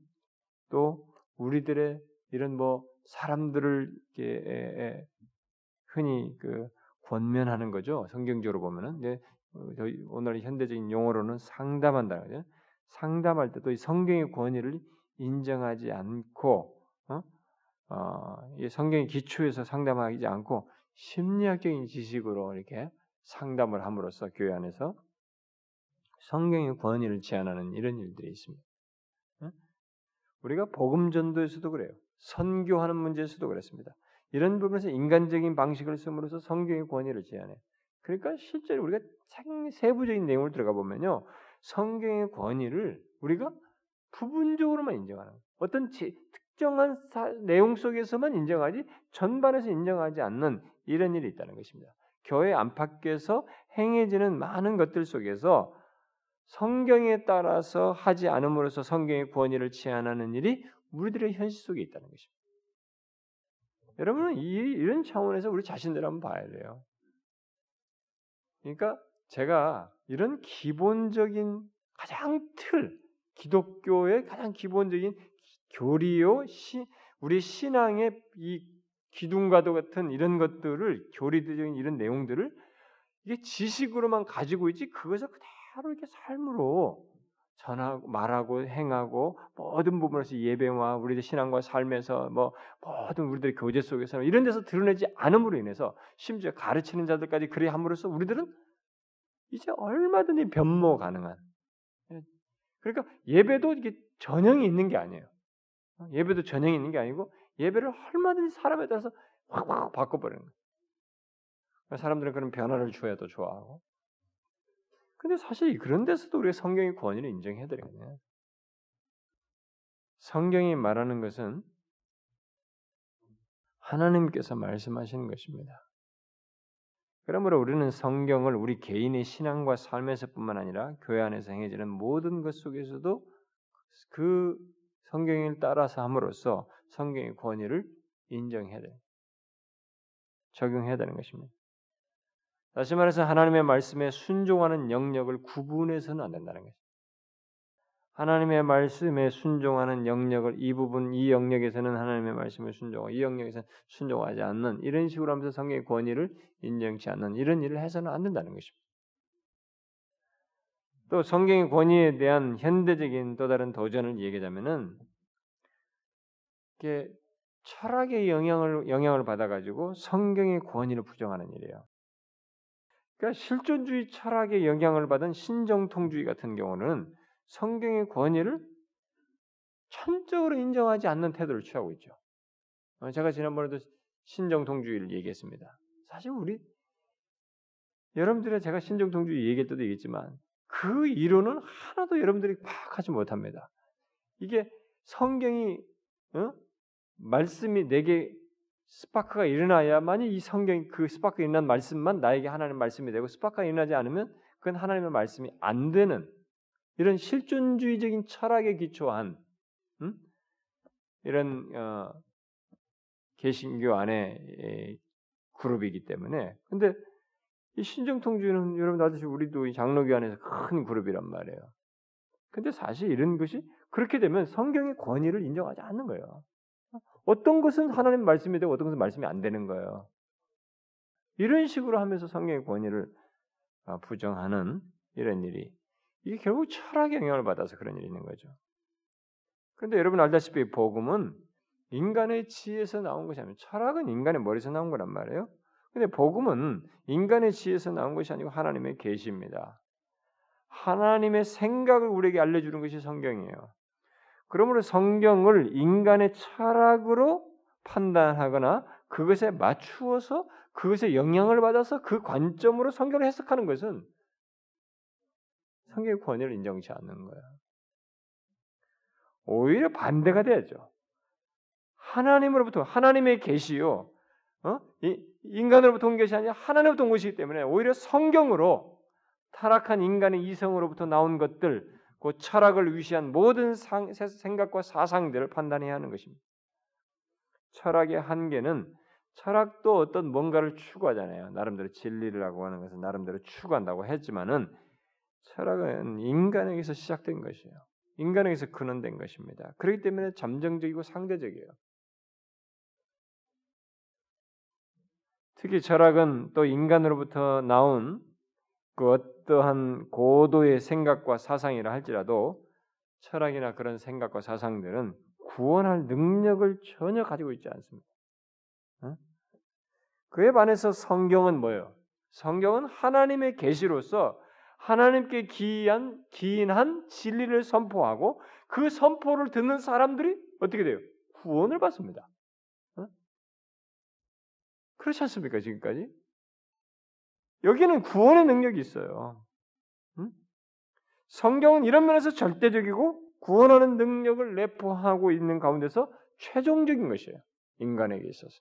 또 우리들의 이런 뭐 사람들을 이렇게 흔히 그 권면하는 거죠. 성경적으로 보면은 이제 저희 오늘 현대적인 용어로는 상담한다 그죠. 상담할 때도 이 성경의 권위를 인정하지 않고 어? 성경의 기초에서 상담하지 않고 심리학적인 지식으로 이렇게 상담을 함으로써 교회 안에서 성경의 권위를 제한하는 이런 일들이 있습니다. 우리가 복음 전도에서도 그래요. 선교하는 문제에서도 그렇습니다. 이런 부분에서 인간적인 방식을 쓰므로써 성경의 권위를 제한해. 그러니까 실제로 우리가 세부적인 내용을 들어가 보면요, 성경의 권위를 우리가 부분적으로만 인정하는 어떤 특정한 내용 속에서만 인정하지 전반에서 인정하지 않는 이런 일이 있다는 것입니다. 교회 안팎에서 행해지는 많은 것들 속에서 성경에 따라서 하지 않음으로써 성경의 권위를 제한하는 일이 우리들의 현실 속에 있다는 것입니다. 여러분은 이, 이런 차원에서 우리 자신들 한번 봐야 돼요. 그러니까 제가 이런 기본적인 가장 틀, 기독교의 가장 기본적인 교리요, 시, 우리 신앙의 이 기둥과도 같은 이런 것들을 교리적인 이런 내용들을 이게 지식으로만 가지고 있지 그것을 그대로 이렇게 삶으로 전하고 말하고 행하고 모든 부분에서 예배와 우리들 신앙과 삶에서 뭐 모든 우리들의 교제 속에서 이런 데서 드러내지 않음으로 인해서 심지어 가르치는 자들까지 그리 함으로써 우리들은 이제 얼마든지 변모 가능한 그러니까 예배도 이게 전형이 있는 게 아니에요. 예배도 전형이 있는 게 아니고 예배를 얼마든지 사람에 따라서 확확 바꿔버리는 거예요. 사람들은 그런 변화를 줘야 더 좋아하고 근데 사실 그런 데서도 우리가 성경의 권위를 인정해야 되거든요. 성경이 말하는 것은 하나님께서 말씀하시는 것입니다. 그러므로 우리는 성경을 우리 개인의 신앙과 삶에서뿐만 아니라 교회 안에서 행해지는 모든 것 속에서도 그 성경을 따라서 함으로써 성경의 권위를 인정해야 돼. 적용해야 되는 것입니다. 다시 말해서 하나님의 말씀에 순종하는 영역을 구분해서는 안 된다는 것입니다. 하나님의 말씀에 순종하는 영역을 이 부분 이 영역에서는 하나님의 말씀을 순종하고 이 영역에서는 순종하지 않는 이런 식으로 하면서 성경의 권위를 인정치 않는 이런 일을 해서는 안 된다는 것입니다. 또 성경의 권위에 대한 현대적인 또 다른 도전을 얘기하자면은 이게 철학의 영향을 영향을 받아가지고 성경의 권위를 부정하는 일이에요. 그러니까 실존주의 철학의 영향을 받은 신정통주의 같은 경우는 성경의 권위를 천적으로 인정하지 않는 태도를 취하고 있죠. 어, 제가 지난번에도 신정통주의를 얘기했습니다. 사실 우리 여러분들의 제가 신정통주의 얘기할 때도 얘기했지만 그 이론은 하나도 여러분들이 파악하지 못합니다. 이게 성경이 어? 말씀이 내게 스파크가 일어나야만이 이 성경 그 스파크가 일어난 말씀만 나에게 하나님의 말씀이 되고 스파크가 일어나지 않으면 그건 하나님의 말씀이 안 되는 이런 실존주의적인 철학에 기초한 음? 이런 어, 개신교 안에 그룹이기 때문에 근데 이 신정통주의는 여러분 아듯이 우리도 이 장로교 안에서 큰 그룹이란 말이에요. 근데 사실 이런 것이 그렇게 되면 성경의 권위를 인정하지 않는 거예요. 어떤 것은 하나님 말씀이 되고 어떤 것은 말씀이 안 되는 거예요. 이런 식으로 하면서 성경의 권위를 아, 부정하는 이런 일이 이게 결국 철학의 영향을 받아서 그런 일이 있는 거죠. 그런데 여러분 알다시피 복음은 인간의 지혜에서 나온 것이 아니고 철학은 인간의 머리에서 나온 거란 말이에요. 근데 복음은 인간의 지혜에서 나온 것이 아니고 하나님의 계시입니다. 하나님의 생각을 우리에게 알려주는 것이 성경이에요. 그러므로 성경을 인간의 철학으로 판단하거나 그것에 맞추어서 그것에 영향을 받아서 그 관점으로 성경을 해석하는 것은 성경의 권위를 인정치 않는 거야. 오히려 반대가 돼야죠. 하나님으로부터 하나님의 계시요, 어? 인간으로부터 온 것이 아니라 하나님으로부터 온 것이기 때문에 오히려 성경으로 타락한 인간의 이성으로부터 나온 것들, 그 철학을 위시한 모든 생각과 사상들을 판단해야 하는 것입니다. 철학의 한계는 철학도 어떤 뭔가를 추구하잖아요. 나름대로 진리라고 하는 것은 나름대로 추구한다고 했지만은 철학은 인간에게서 시작된 것이에요. 인간에게서 근원된 것입니다. 그렇기 때문에 잠정적이고 상대적이에요. 특히 철학은 또 인간으로부터 나온 그 어떠한 고도의 생각과 사상이라 할지라도 철학이나 그런 생각과 사상들은 구원할 능력을 전혀 가지고 있지 않습니다. 그에 반해서 성경은 뭐예요? 성경은 하나님의 계시로서 하나님께 기이한 기인한 진리를 선포하고 그 선포를 듣는 사람들이 어떻게 돼요? 구원을 받습니다. 어? 그렇지 않습니까? 지금까지 여기는 구원의 능력이 있어요. 응? 성경은 이런 면에서 절대적이고 구원하는 능력을 내포하고 있는 가운데서 최종적인 것이에요. 인간에게 있어서.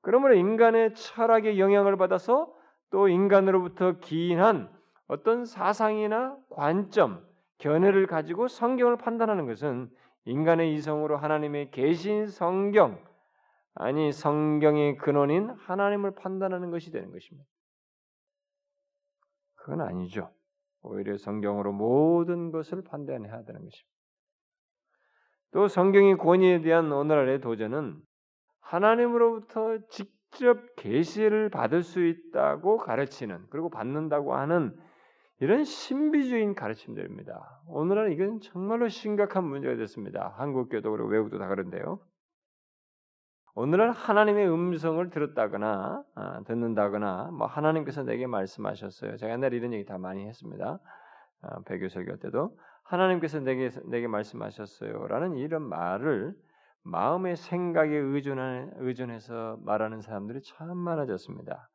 그러므로 인간의 철학의 영향을 받아서 또 인간으로부터 기인한 어떤 사상이나 관점, 견해를 가지고 성경을 판단하는 것은 인간의 이성으로 하나님의 계신 성경, 아니 성경의 근원인 하나님을 판단하는 것이 되는 것입니다. 그건 아니죠. 오히려 성경으로 모든 것을 판단해야 되는 것입니다. 또 성경의 권위에 대한 오늘날의 도전은 하나님으로부터 직접 계시를 받을 수 있다고 가르치는 그리고 받는다고 하는 이런 신비주의인 가르침들입니다. 오늘날 이건 정말로 심각한 문제가 됐습니다. 한국교도 그리고 외국도 다 그런데요. 오늘날 하나님의 음성을 들었다거나 아, 듣는다거나 뭐 하나님께서 내게 말씀하셨어요. 제가 옛날에 이런 얘기 다 많이 했습니다. 아, 배교 설교 때도 하나님께서 내게 내게 말씀하셨어요라는 이런 말을 마음의 생각에 의존하, 의존해서 말하는 사람들이 참 많아졌습니다.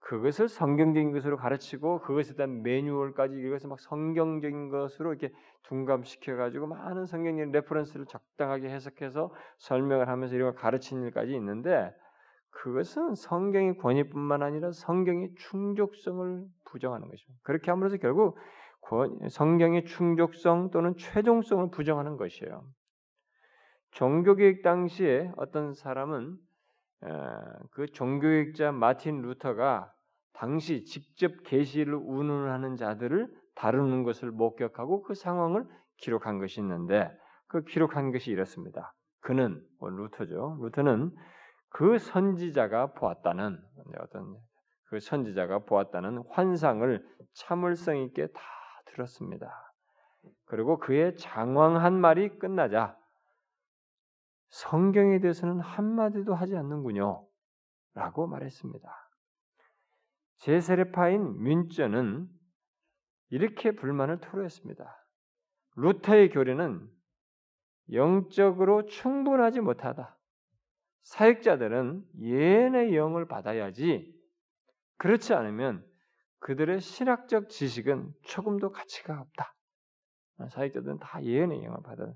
그것을 성경적인 것으로 가르치고 그것에 대한 매뉴얼까지 이것을 막 성경적인 것으로 이렇게 둔갑시켜 가지고 많은 성경적 reference를 적당하게 해석해서 설명을 하면서 이런 걸 가르치는 일까지 있는데 그것은 성경의 권위뿐만 아니라 성경의 충족성을 부정하는 것입니다. 그렇게 함으로써 결국 성경의 충족성 또는 최종성을 부정하는 것이에요. 종교개혁 당시에 어떤 사람은 그 종교개혁자 마틴 루터가 당시 직접 계시를 운운하는 자들을 다루는 것을 목격하고 그 상황을 기록한 것이 있는데 그 기록한 것이 이렇습니다. 그는 뭐 루터죠. 루터는 그 선지자가 보았다는 어떤 그 선지자가 보았다는 환상을 참을성 있게 다 들었습니다. 그리고 그의 장황한 말이 끝나자 성경에 대해서는 한마디도 하지 않는군요. 라고 말했습니다. 제세례파인 민저는 이렇게 불만을 토로했습니다. 루터의 교리는 영적으로 충분하지 못하다. 사역자들은 예언의 영을 받아야지 그렇지 않으면 그들의 신학적 지식은 조금도 가치가 없다. 사역자들은 다 예언의 영을 받아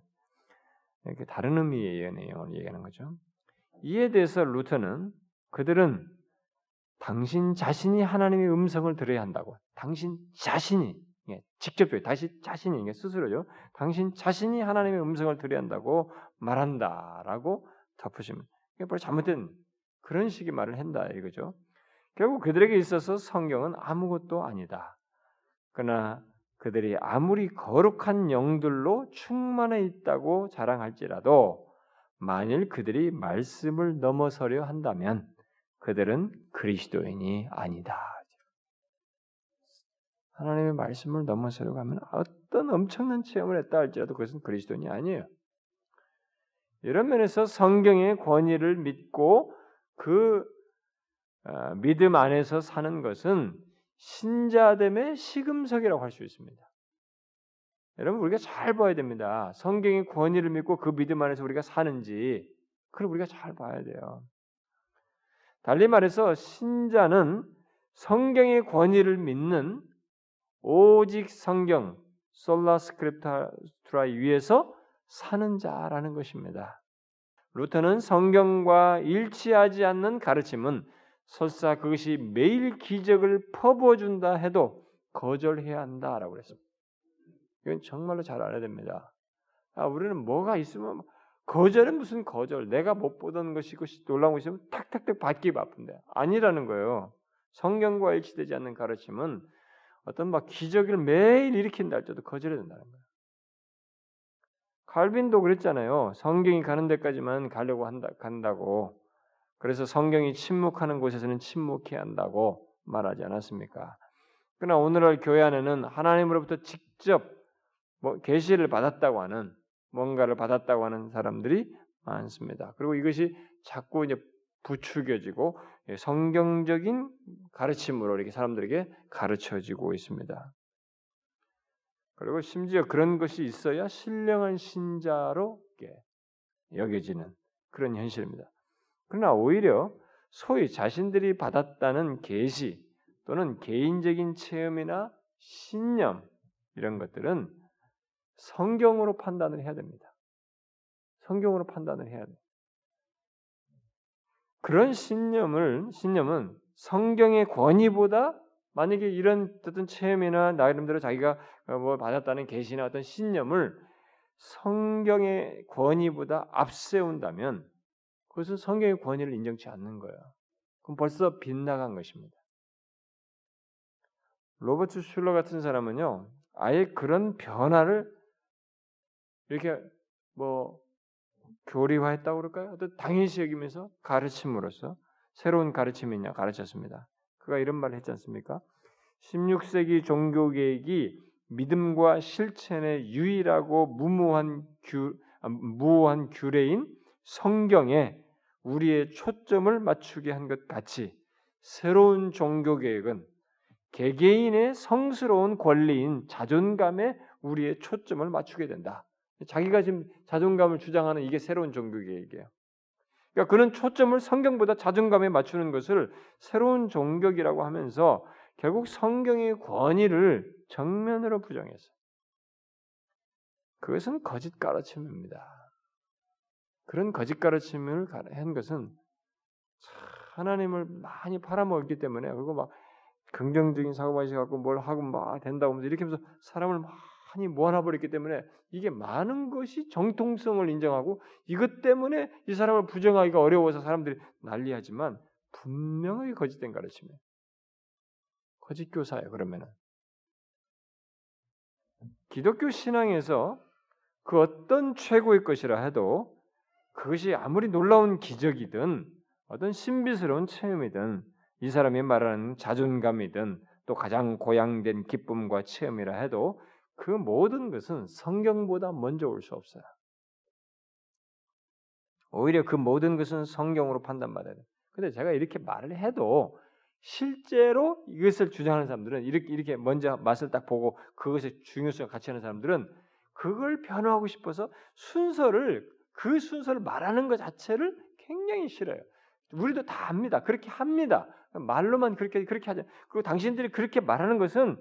이렇게 다른 의미의 예언의 영을 얘기하는 거죠. 이에 대해서 루터는 그들은 당신 자신이 하나님의 음성을 들어야 한다고. 당신 자신이 직접적으로 다시 자신이 스스로죠. 당신 자신이 하나님의 음성을 들어야 한다고 말한다라고 덮으시면 이게 잘못된 그런 식의 말을 한다 이거죠. 결국 그들에게 있어서 성경은 아무것도 아니다. 그러나 그들이 아무리 거룩한 영들로 충만해 있다고 자랑할지라도 만일 그들이 말씀을 넘어서려 한다면 그들은 그리스도인이 아니다. 하나님의 말씀을 넘어서려고 하면 어떤 엄청난 체험을 했다 할지라도 그것은 그리스도인이 아니에요. 이런 면에서 성경의 권위를 믿고 그 어, 믿음 안에서 사는 것은 신자됨의 시금석이라고 할 수 있습니다. 여러분 우리가 잘 봐야 됩니다. 성경의 권위를 믿고 그 믿음 안에서 우리가 사는지 그걸 우리가 잘 봐야 돼요. 달리 말해서 신자는 성경의 권위를 믿는 오직 성경 솔라 스크립트라 위에서 사는 자라는 것입니다. 루터는 성경과 일치하지 않는 가르침은 설사 그것이 매일 기적을 퍼부어준다 해도 거절해야 한다라고 그랬습니다. 이건 정말로 잘 알아야 됩니다. 아, 우리는 뭐가 있으면 거절은 무슨 거절? 내가 못 보던 것이고 놀라운 것이면 탁탁탁 받기 바쁜데 아니라는 거예요. 성경과 일치되지 않는 가르침은 어떤 막 기적을 매일 일으킨다 할지라도 거절해야 된다는 거예요. 칼빈도 그랬잖아요. 성경이 가는 데까지만 가려고 한다, 간다고. 그래서 성경이 침묵하는 곳에서는 침묵해야 한다고 말하지 않았습니까? 그러나 오늘날 교회 안에는 하나님으로부터 직접 뭐 계시를 받았다고 하는 뭔가를 받았다고 하는 사람들이 많습니다. 그리고 이것이 자꾸 이제 부추겨지고 성경적인 가르침으로 이렇게 사람들에게 가르쳐지고 있습니다. 그리고 심지어 그런 것이 있어야 신령한 신자로 여겨지는 그런 현실입니다. 그러나 오히려 소위 자신들이 받았다는 계시 또는 개인적인 체험이나 신념 이런 것들은 성경으로 판단을 해야 됩니다. 성경으로 판단을 해야 돼. 그런 신념을 신념은 성경의 권위보다 만약에 이런 어떤 체험이나 나름대로 자기가 뭐 받았다는 계시나 어떤 신념을 성경의 권위보다 앞세운다면 그것은 성경의 권위를 인정치 않는 거야. 그럼 벌써 빗나간 것입니다. 로버트 슐러 같은 사람은요, 아예 그런 변화를 이렇게 뭐 교리화했다고 그럴까요? 어떤 당연시 여기면서 가르침으로써 새로운 가르침이냐 가르쳤습니다. 그가 이런 말을 했지 않습니까? 16세기 종교개혁이 믿음과 실천의 유일하고 무모한 규, 아, 무한 규례인 성경에 우리의 초점을 맞추게 한 것 같이 새로운 종교 개혁은 개개인의 성스러운 권리인 자존감에 우리의 초점을 맞추게 된다. 자기가 지금 자존감을 주장하는 이게 새로운 종교 개혁이에요. 그러니까 그는 초점을 성경보다 자존감에 맞추는 것을 새로운 종교이라고 하면서 결국 성경의 권위를 정면으로 부정했어요. 그것은 거짓 가르침입니다. 그런 거짓 가르침을 한 것은 하나님을 많이 팔아먹었기 때문에 그리고 막 긍정적인 사고방식 갖고 뭘 하고 막 된다고 하면서 이렇게 하면서 사람을 많이 모아놔버렸기 때문에 이게 많은 것이 정통성을 인정하고 이것 때문에 이 사람을 부정하기가 어려워서 사람들이 난리하지만 분명하게 거짓된 가르침이에요. 거짓 교사예요. 그러면은 기독교 신앙에서 그 어떤 최고의 것이라 해도 그것이 아무리 놀라운 기적이든 어떤 신비스러운 체험이든 이 사람이 말하는 자존감이든 또 가장 고양된 기쁨과 체험이라 해도 그 모든 것은 성경보다 먼저 올 수 없어요. 오히려 그 모든 것은 성경으로 판단받아야 돼요. 근데 제가 이렇게 말을 해도 실제로 이것을 주장하는 사람들은 이렇게 이렇게 먼저 맛을 딱 보고 그것의 중요성을 같이 하는 사람들은 그걸 변화하고 싶어서 순서를 그 순서를 말하는 것 자체를 굉장히 싫어요. 우리도 다 합니다. 그렇게 합니다. 말로만 그렇게 그렇게 하죠. 그리고 당신들이 그렇게 말하는 것은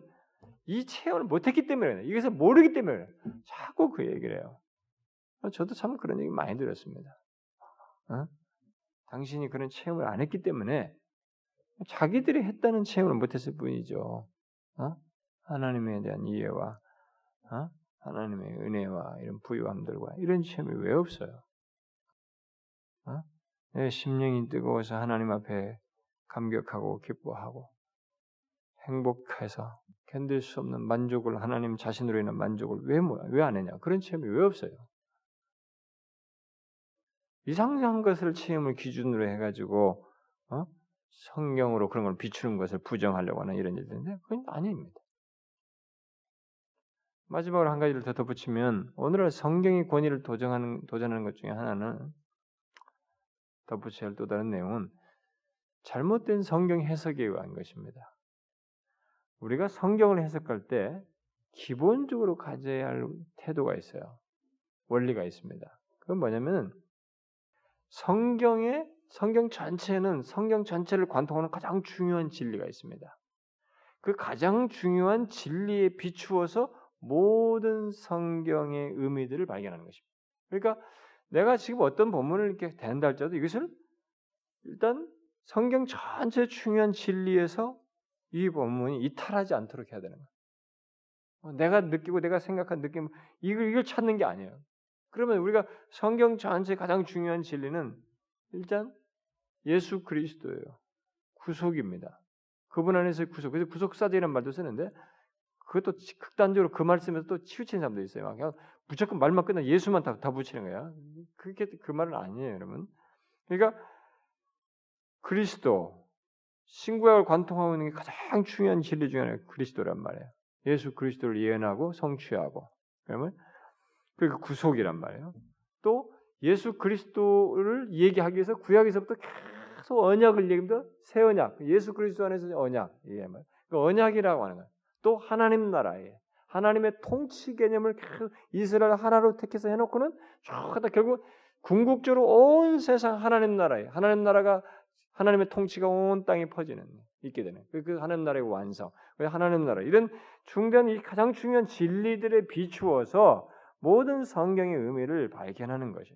이 체험을 못했기 때문에 이것을 모르기 때문에 자꾸 그 얘기를 해요. 저도 참 그런 얘기 많이 들었습니다. 어? 당신이 그런 체험을 안 했기 때문에 자기들이 했다는 체험을 못했을 뿐이죠. 어? 하나님에 대한 이해와 어? 하나님의 은혜와 이런 부유함들과 이런 체험이 왜 없어요? 어? 내 심령이 뜨거워서 하나님 앞에 감격하고 기뻐하고 행복해서 견딜 수 없는 만족을 하나님 자신으로 인한 만족을 왜왜안 했냐? 그런 체험이 왜 없어요? 이상한 것을 체험을 기준으로 해가지고 어? 성경으로 그런 걸 비추는 것을 부정하려고 하는 이런 일인데 그건 아닙니다. 마지막으로 한 가지를 더 덧붙이면 오늘날 성경의 권위를 도전하는 도전하는 것 중에 하나는 덧붙여야 할 또 다른 내용은 잘못된 성경 해석에 의한 것입니다. 우리가 성경을 해석할 때 기본적으로 가져야 할 태도가 있어요. 원리가 있습니다. 그건 뭐냐면 성경의 성경 전체는 성경 전체를 관통하는 가장 중요한 진리가 있습니다. 그 가장 중요한 진리에 비추어서 모든 성경의 의미들을 발견하는 것입니다. 그러니까 내가 지금 어떤 본문을 이렇게 된다 할지라도 이것을 일단 성경 전체 중요한 진리에서 이 본문이 이탈하지 않도록 해야 되는 거예요. 어, 내가 느끼고 내가 생각한 느낌 이걸 이걸 찾는 게 아니에요. 그러면 우리가 성경 전체 가장 중요한 진리는 일단 예수 그리스도예요. 구속입니다. 그분 안에서의 구속. 그래서 구속사제라는 말도 쓰는데 그것도 극단적으로 그 말씀에서 또 치우치는 사람도 있어요. 그냥 무조건 말만 끝나 예수만 다, 다 붙이는 거야. 그게 그 말은 아니에요, 여러분. 그러니까 그리스도 신구약을 관통하고 있는 게 가장 중요한 진리 중에 하나가 그리스도란 말이에요. 예수 그리스도를 예언하고 성취하고 그러면 그 구속이란 말이에요. 또 예수 그리스도를 얘기하기 위해서 구약에서부터 계속 언약을 얘기합니다. 새 언약, 예수 그리스도 안에서 언약 이게 말. 그 언약이라고 하는 거예요. 또 하나님 나라에 하나님의 통치 개념을 계속 이스라엘 하나로 택해서 해놓고는 쭉 하다 결국 궁극적으로 온 세상 하나님 나라에 하나님 나라가 하나님의 통치가 온 땅에 퍼지는 있게 되는 그, 그 하나님 나라의 완성, 그 하나님 나라 이런 중대한 이 가장 중요한 진리들에 비추어서 모든 성경의 의미를 발견하는 것이.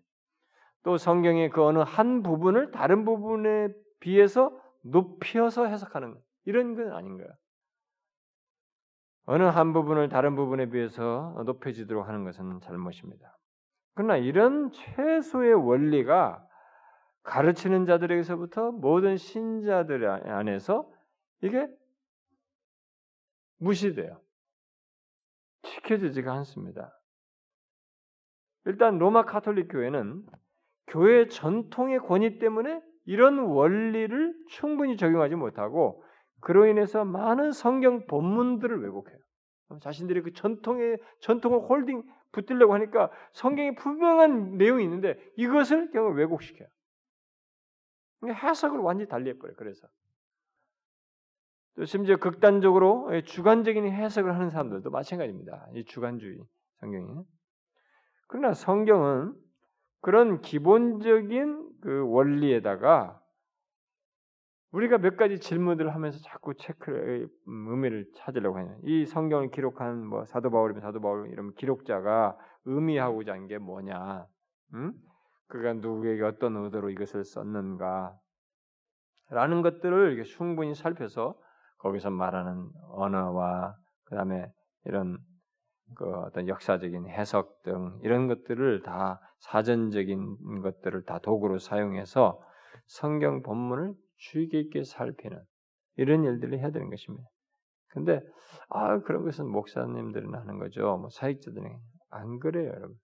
또 성경의 그 어느 한 부분을 다른 부분에 비해서 높여서 해석하는 이런 건 아닌 거야. 어느 한 부분을 다른 부분에 비해서 높여지도록 하는 것은 잘못입니다. 그러나 이런 최소의 원리가 가르치는 자들에게서부터 모든 신자들 안에서 이게 무시돼요. 지켜지지가 않습니다. 일단 로마 카톨릭 교회는 교회 전통의 권위 때문에 이런 원리를 충분히 적용하지 못하고 그로 인해서 많은 성경 본문들을 왜곡해요. 자신들이 그 전통의 전통을 홀딩 붙들려고 하니까 성경에 분명한 내용이 있는데 이것을 결국 왜곡시켜요. 해석을 완전히 달리해버려요. 그래서 또 심지어 극단적으로 주관적인 해석을 하는 사람들도 마찬가지입니다. 이 주관주의 성경이. 그러나 성경은 그런 기본적인 그 원리에다가 우리가 몇 가지 질문들을 하면서 자꾸 체크를 음, 의미를 찾으려고 해요. 이 성경을 기록한 뭐 사도 바울이면 사도 바울 이런 기록자가 의미하고자 한 게 뭐냐? 음? 그가 누구에게 어떤 의도로 이것을 썼는가? 라는 것들을 충분히 살펴서 거기서 말하는 언어와 그다음에 이런 그 어떤 역사적인 해석 등 이런 것들을 다 사전적인 것들을 다 도구로 사용해서 성경 본문을 주의 깊게 살피는 이런 일들을 해야 되는 것입니다. 근데 아 그런 것은 목사님들은 하는 거죠. 뭐 사익자들은 안 그래요, 여러분.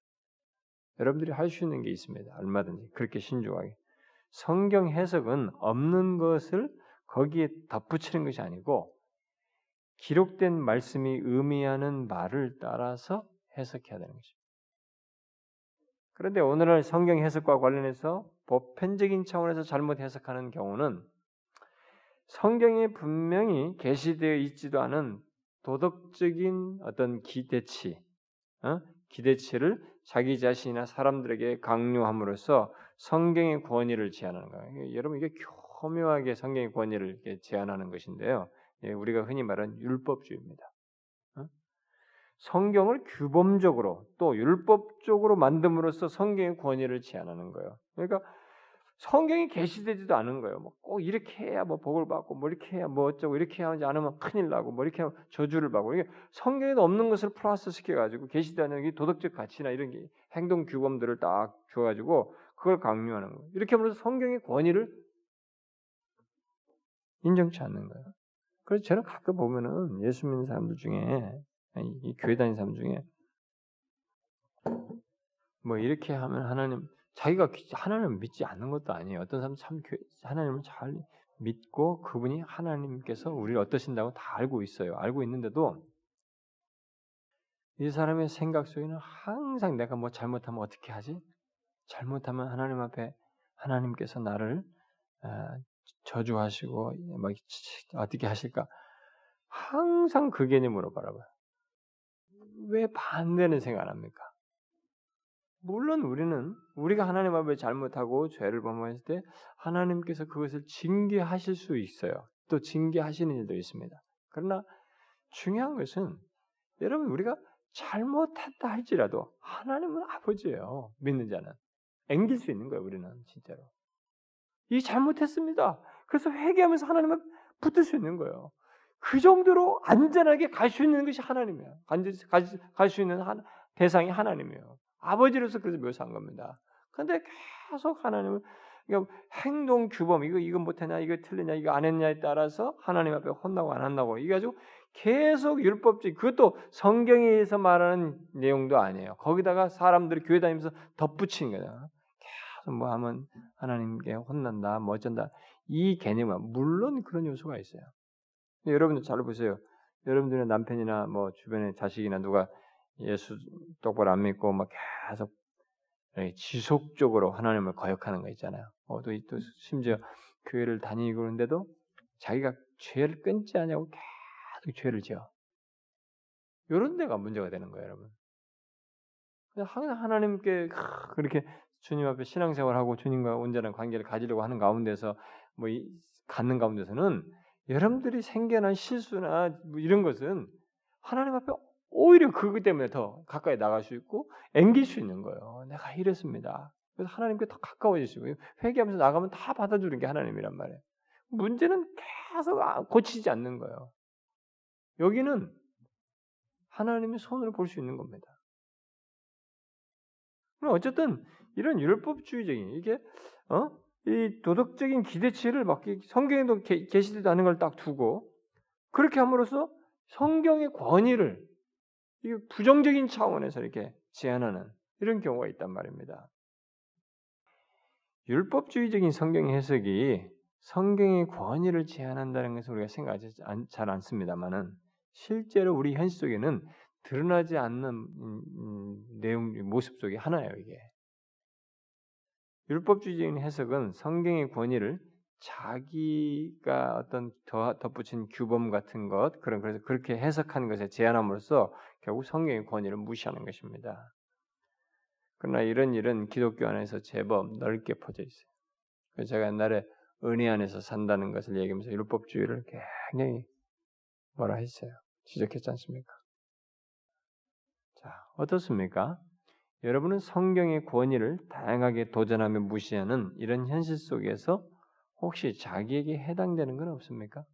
여러분들이 할 수 있는 게 있습니다. 얼마든지 그렇게 신중하게. 성경 해석은 없는 것을 거기에 덧붙이는 것이 아니고 기록된 말씀이 의미하는 말을 따라서 해석해야 되는 것입니다. 그런데 오늘날 성경 해석과 관련해서 보편적인 차원에서 잘못 해석하는 경우는 성경에 분명히 게시되어 있지도 않은 도덕적인 어떤 기대치, 어? 기대치를 자기 자신이나 사람들에게 강요함으로써 성경의 권위를 제한하는 거예요. 여러분 이게 교묘하게 성경의 권위를 제한하는 것인데요. 예, 우리가 흔히 말하는 율법주의입니다. 어? 성경을 규범적으로 또 율법적으로 만듦으로써 성경의 권위를 제한하는 거예요. 그러니까 성경이 계시되지도 않은 거예요. 뭐 꼭 이렇게 해야 뭐 복을 받고 뭐 이렇게 해야 뭐 어쩌고 이렇게 하지 않으면 큰일 나고 뭐 이렇게 하면 저주를 받고 이게 성경에도 없는 것을 플러스 시켜 가지고 계시되는 게 도덕적 가치나 이런 게 행동 규범들을 딱 줘 가지고 그걸 강요하는 거예요. 이렇게 하면서 성경의 권위를 인정치 않는 거예요. 그래서 저는 가끔 보면은 예수 믿는 사람들 중에 이 교회 다니는 사람 중에 뭐 이렇게 하면 하나님 자기가 하나님을 믿지 않는 것도 아니에요. 어떤 사람 참 하나님을 잘 믿고 그분이 하나님께서 우리를 어떠신다고 다 알고 있어요. 알고 있는데도 이 사람의 생각 속에는 항상 내가 뭐 잘못하면 어떻게 하지? 잘못하면 하나님 앞에 하나님께서 나를 아, 저주하시고 뭐 어떻게 하실까? 항상 그 개념으로 바라봐요. 왜 반대는 생각 안 합니까? 물론 우리는 우리가 하나님 앞에 잘못하고 죄를 범했을 때 하나님께서 그것을 징계하실 수 있어요. 또 징계하시는 일도 있습니다. 그러나 중요한 것은 여러분 우리가 잘못했다 할지라도 하나님은 아버지예요. 믿는 자는 앵길 수 있는 거예요. 우리는 진짜로 이 잘못했습니다. 그래서 회개하면서 하나님을 붙을 수 있는 거예요. 그 정도로 안전하게 갈 수 있는 것이 하나님이에요. 갈수 있는 대상이 하나님이에요. 아버지로서 그래서 묘사한 겁니다. 근데 계속 하나님은 그러니까 행동 규범 이거 이거 못했냐 이거 틀리냐 이거 안 했냐에 따라서 하나님 앞에 혼나고 안 한다고 이게 아주 계속 율법적 그것도 성경에서 말하는 내용도 아니에요. 거기다가 사람들이 교회 다니면서 덧붙이는 거야. 계속 뭐 하면 하나님께 혼난다, 뭐 어쩐다. 이 개념은 물론 그런 요소가 있어요. 여러분들 잘 보세요. 여러분들의 남편이나 뭐 주변의 자식이나 누가 예수 똑바로 안 믿고 막 계속 지속적으로 하나님을 거역하는 거 있잖아요. 어, 또, 또 심지어 교회를 다니고 그러는데도 자기가 죄를 끊지 않냐고 계속 죄를 지어. 이런 데가 문제가 되는 거예요, 여러분. 항상 하나님께 그렇게 주님 앞에 신앙생활하고 주님과 온전한 관계를 가지려고 하는 가운데서 뭐 이, 갖는 가운데서는 여러분들이 생겨난 실수나 뭐 이런 것은 하나님 앞에 오히려 그것 때문에 더 가까이 나갈 수 있고 앵길 수 있는 거예요. 내가 이랬습니다. 그래서 하나님께 더 가까워지시고 회개하면서 나가면 다 받아주는 게 하나님이란 말이에요. 문제는 계속 아, 고치지 않는 거예요. 여기는 하나님의 손으로 볼수 있는 겁니다. 어쨌든 이런 율법주의적인 이게 어? 이 도덕적인 기대치를 막 성경에도 계시되지 않은 걸 딱 두고 그렇게 함으로써 성경의 권위를 이 부정적인 차원에서 이렇게 제안하는 이런 경우가 있단 말입니다. 율법주의적인 성경 해석이 성경의 권위를 제한한다는 것을 우리가 생각하지 잘 않습니다만은 실제로 우리 현실 속에는 드러나지 않는 음, 음, 내용 모습 속에 하나예요 이게. 율법주의적인 해석은 성경의 권위를 자기가 어떤 더 덧붙인 규범 같은 것 그런 그래서 그렇게 해석하는 것에 제한함으로써 결국 성경의 권위를 무시하는 것입니다. 그러나 이런 일은 기독교 안에서 제법 넓게 퍼져 있어요. 그래서 제가 옛날에 은혜 안에서 산다는 것을 얘기하면서 율법주의를 굉장히 뭐라 했어요. 지적했지 않습니까? 자, 어떻습니까? 여러분은 성경의 권위를 다양하게 도전하며 무시하는 이런 현실 속에서 혹시 자기에게 해당되는 건 없습니까?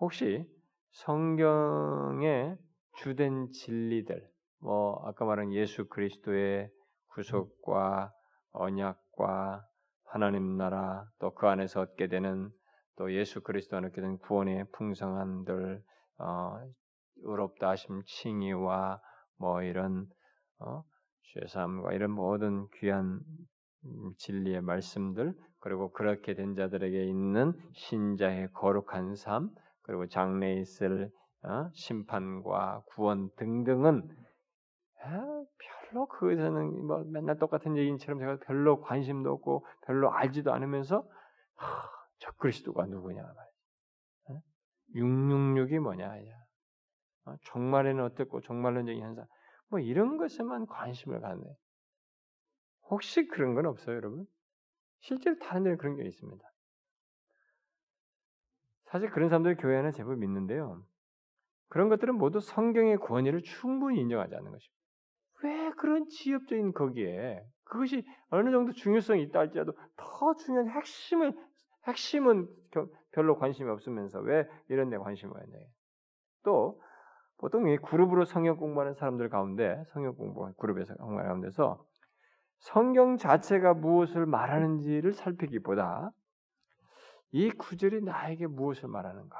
혹시 성경의 주된 진리들, 뭐 아까 말한 예수 그리스도의 구속과 언약과 하나님 나라 또 그 안에서 얻게 되는 또 예수 그리스도 안에 얻게 되는 구원의 풍성함들, 어, 의롭다 하심 칭의와 뭐 이런 어, 죄사함과 이런 모든 귀한 진리의 말씀들 그리고 그렇게 된 자들에게 있는 신자의 거룩한 삶, 그리고 장래에 있을 어? 심판과 구원 등등은 아, 별로 그에서는 뭐 맨날 똑같은 얘기처럼 제가 별로 관심도 없고 별로 알지도 않으면서 하, 저 그리스도가 누구냐 말이야. 666이 뭐냐 어? 종말에는 어떻고 종말론적인 현상 뭐 이런 것에만 관심을 갖네. 혹시 그런 건 없어요, 여러분? 실제로 다른 데는 그런 게 있습니다. 사실 그런 사람들이 교회 안에 제법 믿는데요. 그런 것들은 모두 성경의 권위를 충분히 인정하지 않는 것입니다. 왜 그런 지엽적인 거기에 그것이 어느 정도 중요성이 있다 할지라도 더 중요한 핵심을 핵심은 별로 관심이 없으면서 왜 이런 데 관심을 갖냐. 또 보통 이 그룹으로 성경 공부하는 사람들 가운데 성경 공부 그룹에서 공부하는 가운데서 성경 자체가 무엇을 말하는지를 살피기보다 이 구절이 나에게 무엇을 말하는가?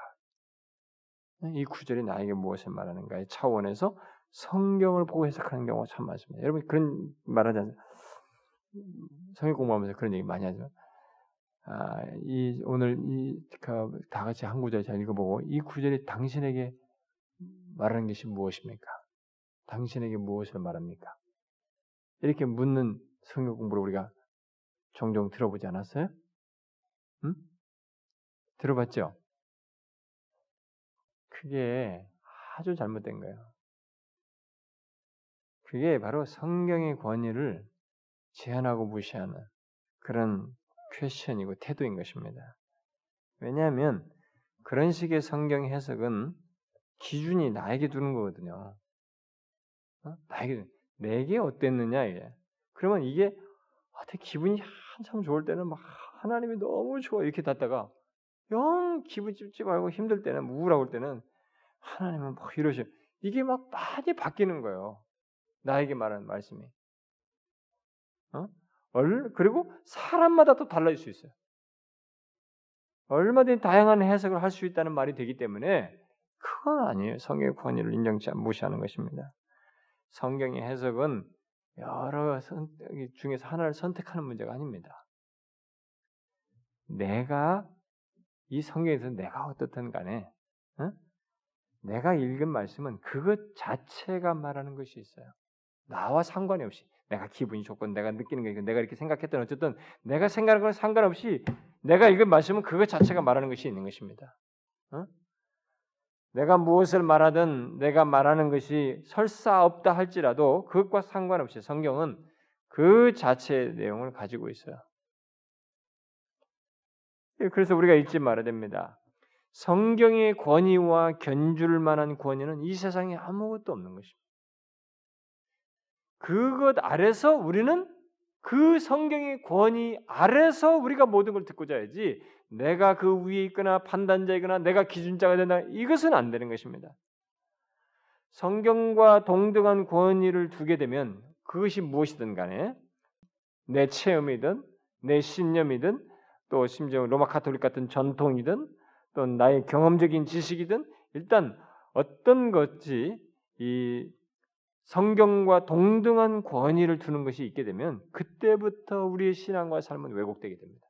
이 구절이 나에게 무엇을 말하는가의 차원에서 성경을 보고 해석하는 경우가 참 많습니다. 여러분 그런 말하지 않습니까? 성경 공부하면서 그런 얘기 많이 하죠. 아, 이 오늘 이다 그 같이 한 구절 잘 읽어보고 이 구절이 당신에게 말하는 것이 무엇입니까? 당신에게 무엇을 말합니까? 이렇게 묻는 성경 공부를 우리가 종종 들어보지 않았어요? 응? 들어봤죠? 그게 아주 잘못된 거예요. 그게 바로 성경의 권위를 제한하고 무시하는 그런 퀘션이고 태도인 것입니다. 왜냐하면 그런 식의 성경 해석은 기준이 나에게 두는 거거든요. 어? 나에게 내게 어땠느냐 이게. 그러면 이게 어떻게 기분이 한참 좋을 때는 막 하나님이 너무 좋아 이렇게 닫다가 영 기분 찝찝하고 힘들 때는 우울하고 때는 하나님은 막 이러셔. 이게 막 많이 바뀌는 거예요. 나에게 말하는 말씀이. 어? 그리고 사람마다 또 달라질 수 있어요. 얼마든지 다양한 해석을 할 수 있다는 말이 되기 때문에 그건 아니에요. 성경의 권위를 인정치 무시하는 것입니다. 성경의 해석은 여러 선택 중에서 하나를 선택하는 문제가 아닙니다. 내가 이 성경에서 내가 어떻든 간에 어? 내가 읽은 말씀은 그것 자체가 말하는 것이 있어요. 나와 상관이 없이 내가 기분이 좋고 내가 느끼는 게 내가 이렇게 생각했던 어쨌든 내가 생각하는 건 상관없이 내가 읽은 말씀은 그것 자체가 말하는 것이 있는 것입니다. 어? 내가 무엇을 말하든 내가 말하는 것이 설사 없다 할지라도 그것과 상관없이 성경은 그 자체의 내용을 가지고 있어요. 예, 그래서 우리가 잊지 말아야 됩니다. 성경의 권위와 견줄 만한 권위는 이 세상에 아무것도 없는 것입니다. 그것 아래서 우리는 그 성경의 권위 아래서 우리가 모든 걸 듣고자 해야지 내가 그 위에 있거나 판단자이거나 내가 기준자가 된다 이것은 안 되는 것입니다. 성경과 동등한 권위를 두게 되면 그것이 무엇이든 간에 내 체험이든 내 신념이든 또 심지어 로마 카톨릭 같은 전통이든 또 나의 경험적인 지식이든 일단 어떤 것이 이 성경과 동등한 권위를 두는 것이 있게 되면 그때부터 우리의 신앙과 삶은 왜곡되게 됩니다.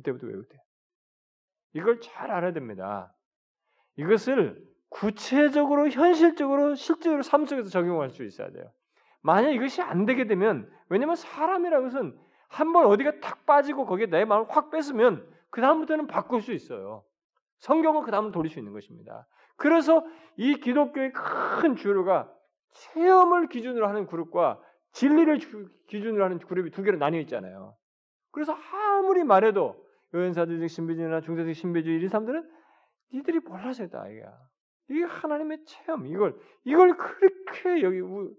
그때부터 왜곡돼요. 이걸 잘 알아야 됩니다. 이것을 구체적으로 현실적으로 실제로 삶 속에서 적용할 수 있어야 돼요. 만약 이것이 안 되게 되면 왜냐하면 사람이라는 것은 한 번 어디가 탁 빠지고 거기에 내 마음을 확 뺐으면 그 다음부터는 바꿀 수 있어요. 성경은 그 다음은 돌릴 수 있는 것입니다. 그래서 이 기독교의 큰 주류가 체험을 기준으로 하는 그룹과 진리를 기준으로 하는 그룹이 두 개로 나뉘어 있잖아요. 그래서 아무리 말해도 여연사들적 신비주의나 중세적 신비주의 이런 사람들은 니들이 몰라서다 이게 이게 하나님의 체험 이걸 이걸 그렇게 여기 우,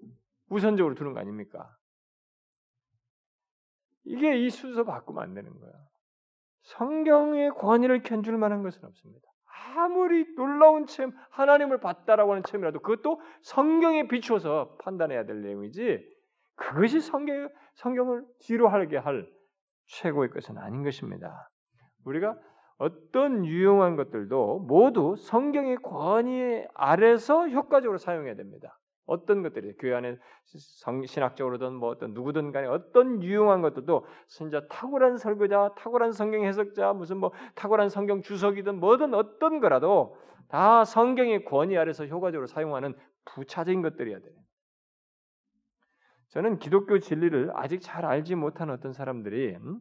우선적으로 두는 거 아닙니까? 이게 이 순서 바꾸면 안 되는 거야. 성경의 권위를 견줄 만한 것은 없습니다. 아무리 놀라운 체험, 하나님을 봤다라고 하는 체험이라도 그것도 성경에 비추어서 판단해야 될 내용이지 그것이 성경, 성경을 뒤로 하게 할 최고의 것은 아닌 것입니다. 우리가 어떤 유용한 것들도 모두 성경의 권위 아래서 효과적으로 사용해야 됩니다. 어떤 것들이 교회 안에 신학적으로든 뭐 어떤 누구든 간에 어떤 유용한 것들도 진짜 탁월한 설교자, 탁월한 성경 해석자, 무슨 뭐 탁월한 성경 주석이든 뭐든 어떤 거라도 다 성경의 권위 아래서 효과적으로 사용하는 부차적인 것들이어야 돼요. 저는 기독교 진리를 아직 잘 알지 못한 어떤 사람들이 음?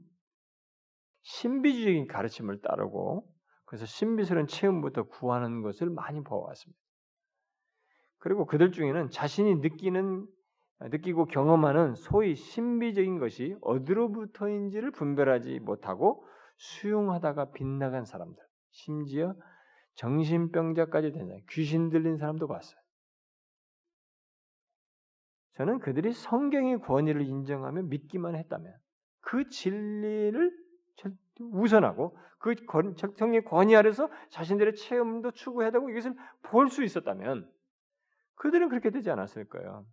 신비주의적인 가르침을 따르고 그래서 신비스러운 체험부터 구하는 것을 많이 보아왔습니다. 그리고 그들 중에는 자신이 느끼는 느끼고 경험하는 소위 신비적인 것이 어디로부터인지를 분별하지 못하고 수용하다가 빗나간 사람들, 심지어 정신병자까지 된 사람, 귀신 들린 사람도 봤어요. 저는 그들이 성경의 권위를 인정하며 믿기만 했다면 그 진리를 우선하고 그 성경의 권위 아래서 자신들의 체험도 추구해야 되고 이것을 볼 수 있었다면 그들은 그렇게 되지 않았을 거예요.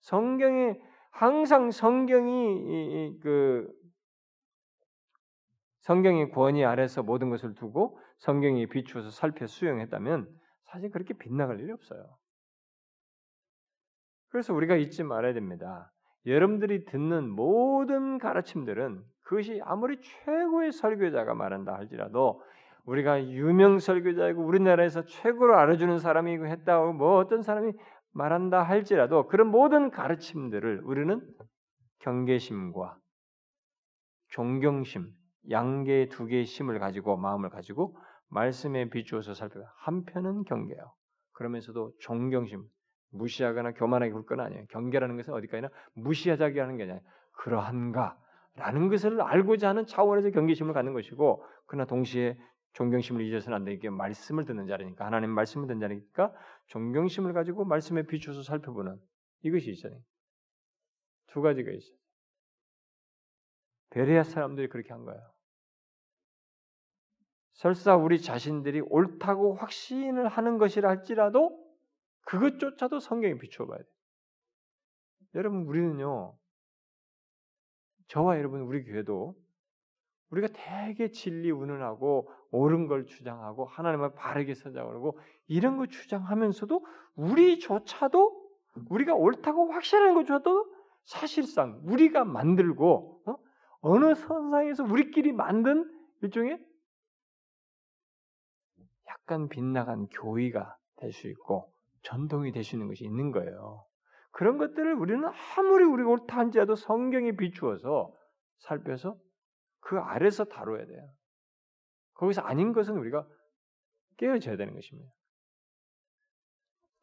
성경이 항상 성경이 그 성경의 권위 아래서 모든 것을 두고 성경이 비추어서 살펴 수용했다면 사실 그렇게 빗나갈 일이 없어요. 그래서 우리가 잊지 말아야 됩니다. 여러분들이 듣는 모든 가르침들은 그것이 아무리 최고의 설교자가 말한다 할지라도 우리가 유명 설교자이고 우리나라에서 최고로 알아주는 사람이 했다고 뭐 어떤 사람이 말한다 할지라도 그런 모든 가르침들을 우리는 경계심과 존경심, 양계 두 개의 심을 가지고 마음을 가지고 말씀에 비추어서 살펴. 한편은 경계요. 그러면서도 존경심, 무시하거나 교만하게 굴 건 아니에요. 경계라는 것은 어디까지나 무시하자기 하는 게 아니라 그러한가라는 것을 알고자 하는 차원에서 경계심을 갖는 것이고, 그러나 동시에 존경심을 잊어서는 안 되게 말씀을 듣는 자리니까 하나님 말씀을 듣는 자리니까 존경심을 가지고 말씀에 비춰서 살펴보는 이것이 있어요. 두 가지가 있어요. 베레아 사람들이 그렇게 한 거예요. 설사 우리 자신들이 옳다고 확신을 하는 것이라 할지라도 그것조차도 성경에 비추어 봐야 돼. 여러분 우리는요. 저와 여러분 우리 교회도 우리가 되게 진리 운운하고 옳은 걸 주장하고 하나님을 바르게 선장하고 이런 걸 주장하면서도 우리조차도 우리가 옳다고 확신하는 것조차도 사실상 우리가 만들고 어? 느 선상에서 우리끼리 만든 일종의 약간 빗나간 교의가 될 수 있고 수 있는 것이 있는 거예요. 그런 것들을 우리는 아무리 우리가 옳다 한지라도 성경에 비추어서 살펴서 그 아래서 다뤄야 돼요. 거기서 아닌 것은 우리가 깨어져야 되는 것입니다.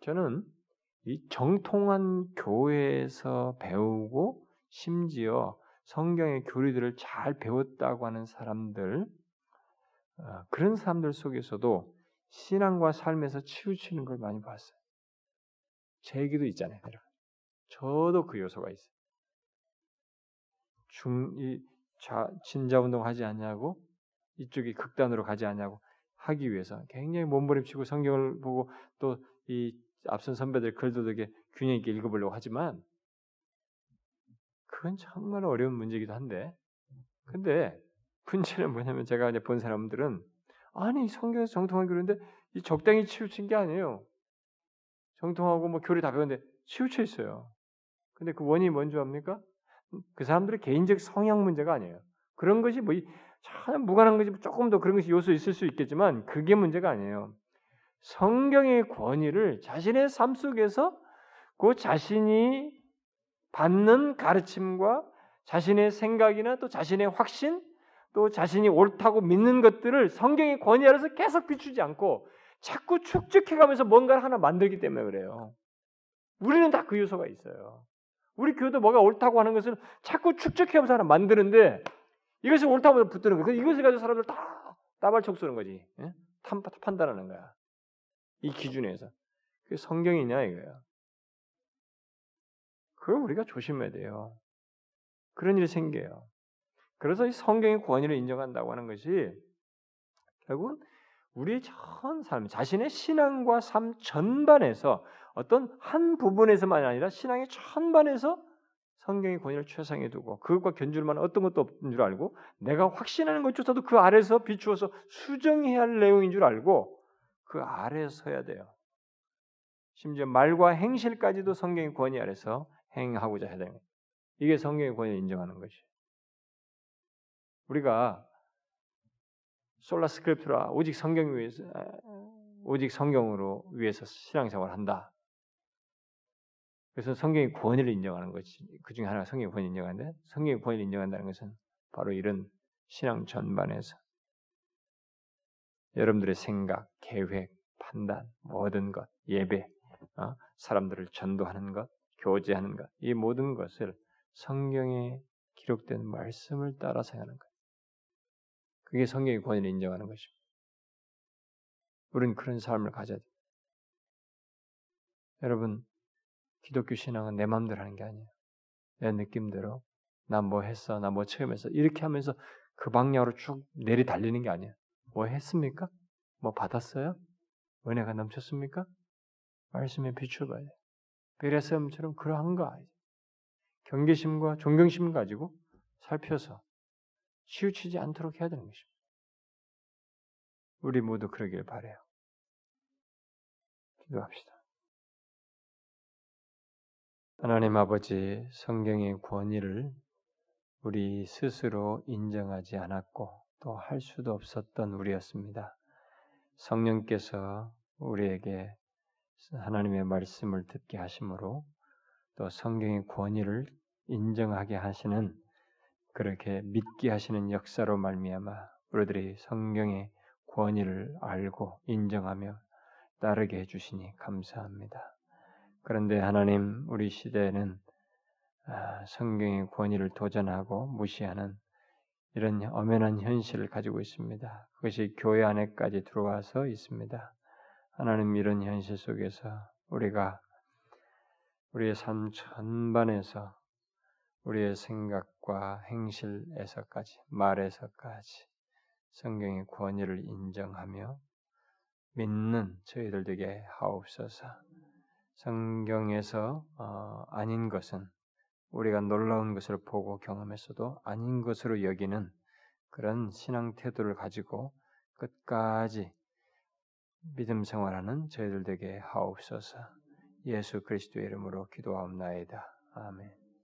저는 이 정통한 교회에서 배우고 심지어 성경의 교리들을 잘 배웠다고 하는 사람들 어, 그런 사람들 속에서도 신앙과 삶에서 치우치는 걸 많이 봤어요. 제 얘기도 있잖아요, 여러분. 저도 그 요소가 있어요. 중, 이, 자, 진자 운동 하지 않냐고, 이쪽이 극단으로 가지 않냐고 하기 위해서 굉장히 몸부림치고 성경을 보고 또 이 앞선 선배들 글도 되게 균형 있게 읽어보려고 하지만 그건 정말 어려운 문제이기도 한데 근데 문제는 뭐냐면 제가 이제 본 사람들은 아니 성경에서 정통한 이 적당히 치우친 게 아니에요. 정통하고 뭐 교리 다 배웠는데 치우쳐 있어요. 근데 그 원인이 뭔지 압니까? 그 사람들의 개인적 성향 문제가 아니에요. 그런 것이 뭐 참 무관한 것이 조금 더 그런 것이 요소 있을 수 있겠지만 그게 문제가 아니에요. 성경의 권위를 자신의 삶 속에서 그 자신이 받는 가르침과 자신의 생각이나 또 자신의 확신 또 자신이 옳다고 믿는 것들을 성경의 권위 아래서 계속 비추지 않고 자꾸 축적해가면서 뭔가를 하나 만들기 때문에 그래요. 우리는 다 그 요소가 있어요. 우리 교도 뭐가 옳다고 하는 것을 자꾸 축적해가면서 하나 만드는데 이것이 옳다고 붙드는 거예요. 이것을 가지고 사람들 다 따발촉 쏘는 거지. 예? 판단하는 거야. 이 기준에서. 그게 성경이냐 이거야. 그걸 우리가 조심해야 돼요. 그런 일이 생겨요. 그래서 이 성경의 권위를 인정한다고 하는 것이 결국은 우리의 전 삶, 자신의 신앙과 삶 전반에서 어떤 한 부분에서만 아니라 신앙의 전반에서 성경의 권위를 최상에 두고 그것과 견줄 만한 어떤 것도 없는 줄 알고 내가 확신하는 것조차도 그 아래서 비추어서 수정해야 할 내용인 줄 알고 그 아래에 서야 돼요. 심지어 말과 행실까지도 성경의 권위 아래서 행하고자 해야 거예요. 이게 성경의 권위를 인정하는 것이. 우리가 솔라 스크립트라 오직 성경 위해서 오직 성경으로 위해서 신앙생활을 한다. 그래서 성경의 권위를 인정하는 것이 그 중에 하나가 성경의 권위를 인정하는데 성경의 권위를 인정한다는 것은 바로 이런 신앙 전반에서 여러분들의 생각, 계획, 판단, 모든 것, 예배, 어? 사람들을 전도하는 것, 교제하는 것, 이 모든 것을 성경에 기록된 말씀을 따라 생각하는 것. 그게 성경의 권위를 인정하는 것입니다. 우리는 그런 삶을 가져야 돼요. 여러분, 기독교 신앙은 내 마음대로 하는 게 아니에요. 내 느낌대로 나 뭐 했어, 나 뭐 체험했어 이렇게 하면서 그 방향으로 쭉 내리 달리는 게 아니에요. 뭐 했습니까? 뭐 받았어요? 은혜가 넘쳤습니까? 말씀에 비춰봐야 돼. 베레스엄처럼 그러한 거 아니죠. 경계심과 존경심 가지고 살펴서 치우치지 않도록 해야 되는 것입니다. 우리 모두 그러길 바래요. 기도합시다. 하나님 아버지 성경의 권위를 우리 스스로 인정하지 않았고 또 할 수도 없었던 우리였습니다. 성령께서 우리에게 하나님의 말씀을 듣게 하심으로 또 성경의 권위를 인정하게 하시는 그렇게 믿게 하시는 역사로 말미암아 우리들이 성경의 권위를 알고 인정하며 따르게 해주시니 감사합니다. 그런데 하나님 우리 시대에는 아, 성경의 권위를 도전하고 무시하는 이런 엄연한 현실을 가지고 있습니다. 그것이 교회 안에까지 들어와서 있습니다. 하나님 이런 현실 속에서 우리가 우리의 삶 전반에서 우리의 생각 과 행실에서까지, 말에서까지 성경의 권위를 인정하며 믿는 저희들 되게 하옵소서. 성경에서 어, 아닌 것은 우리가 놀라운 것을 보고 경험했어도 아닌 것으로 여기는 그런 신앙 태도를 가지고 끝까지 믿음 생활하는 저희들 되게 하옵소서. 예수 그리스도의 이름으로 기도하옵나이다. 아멘.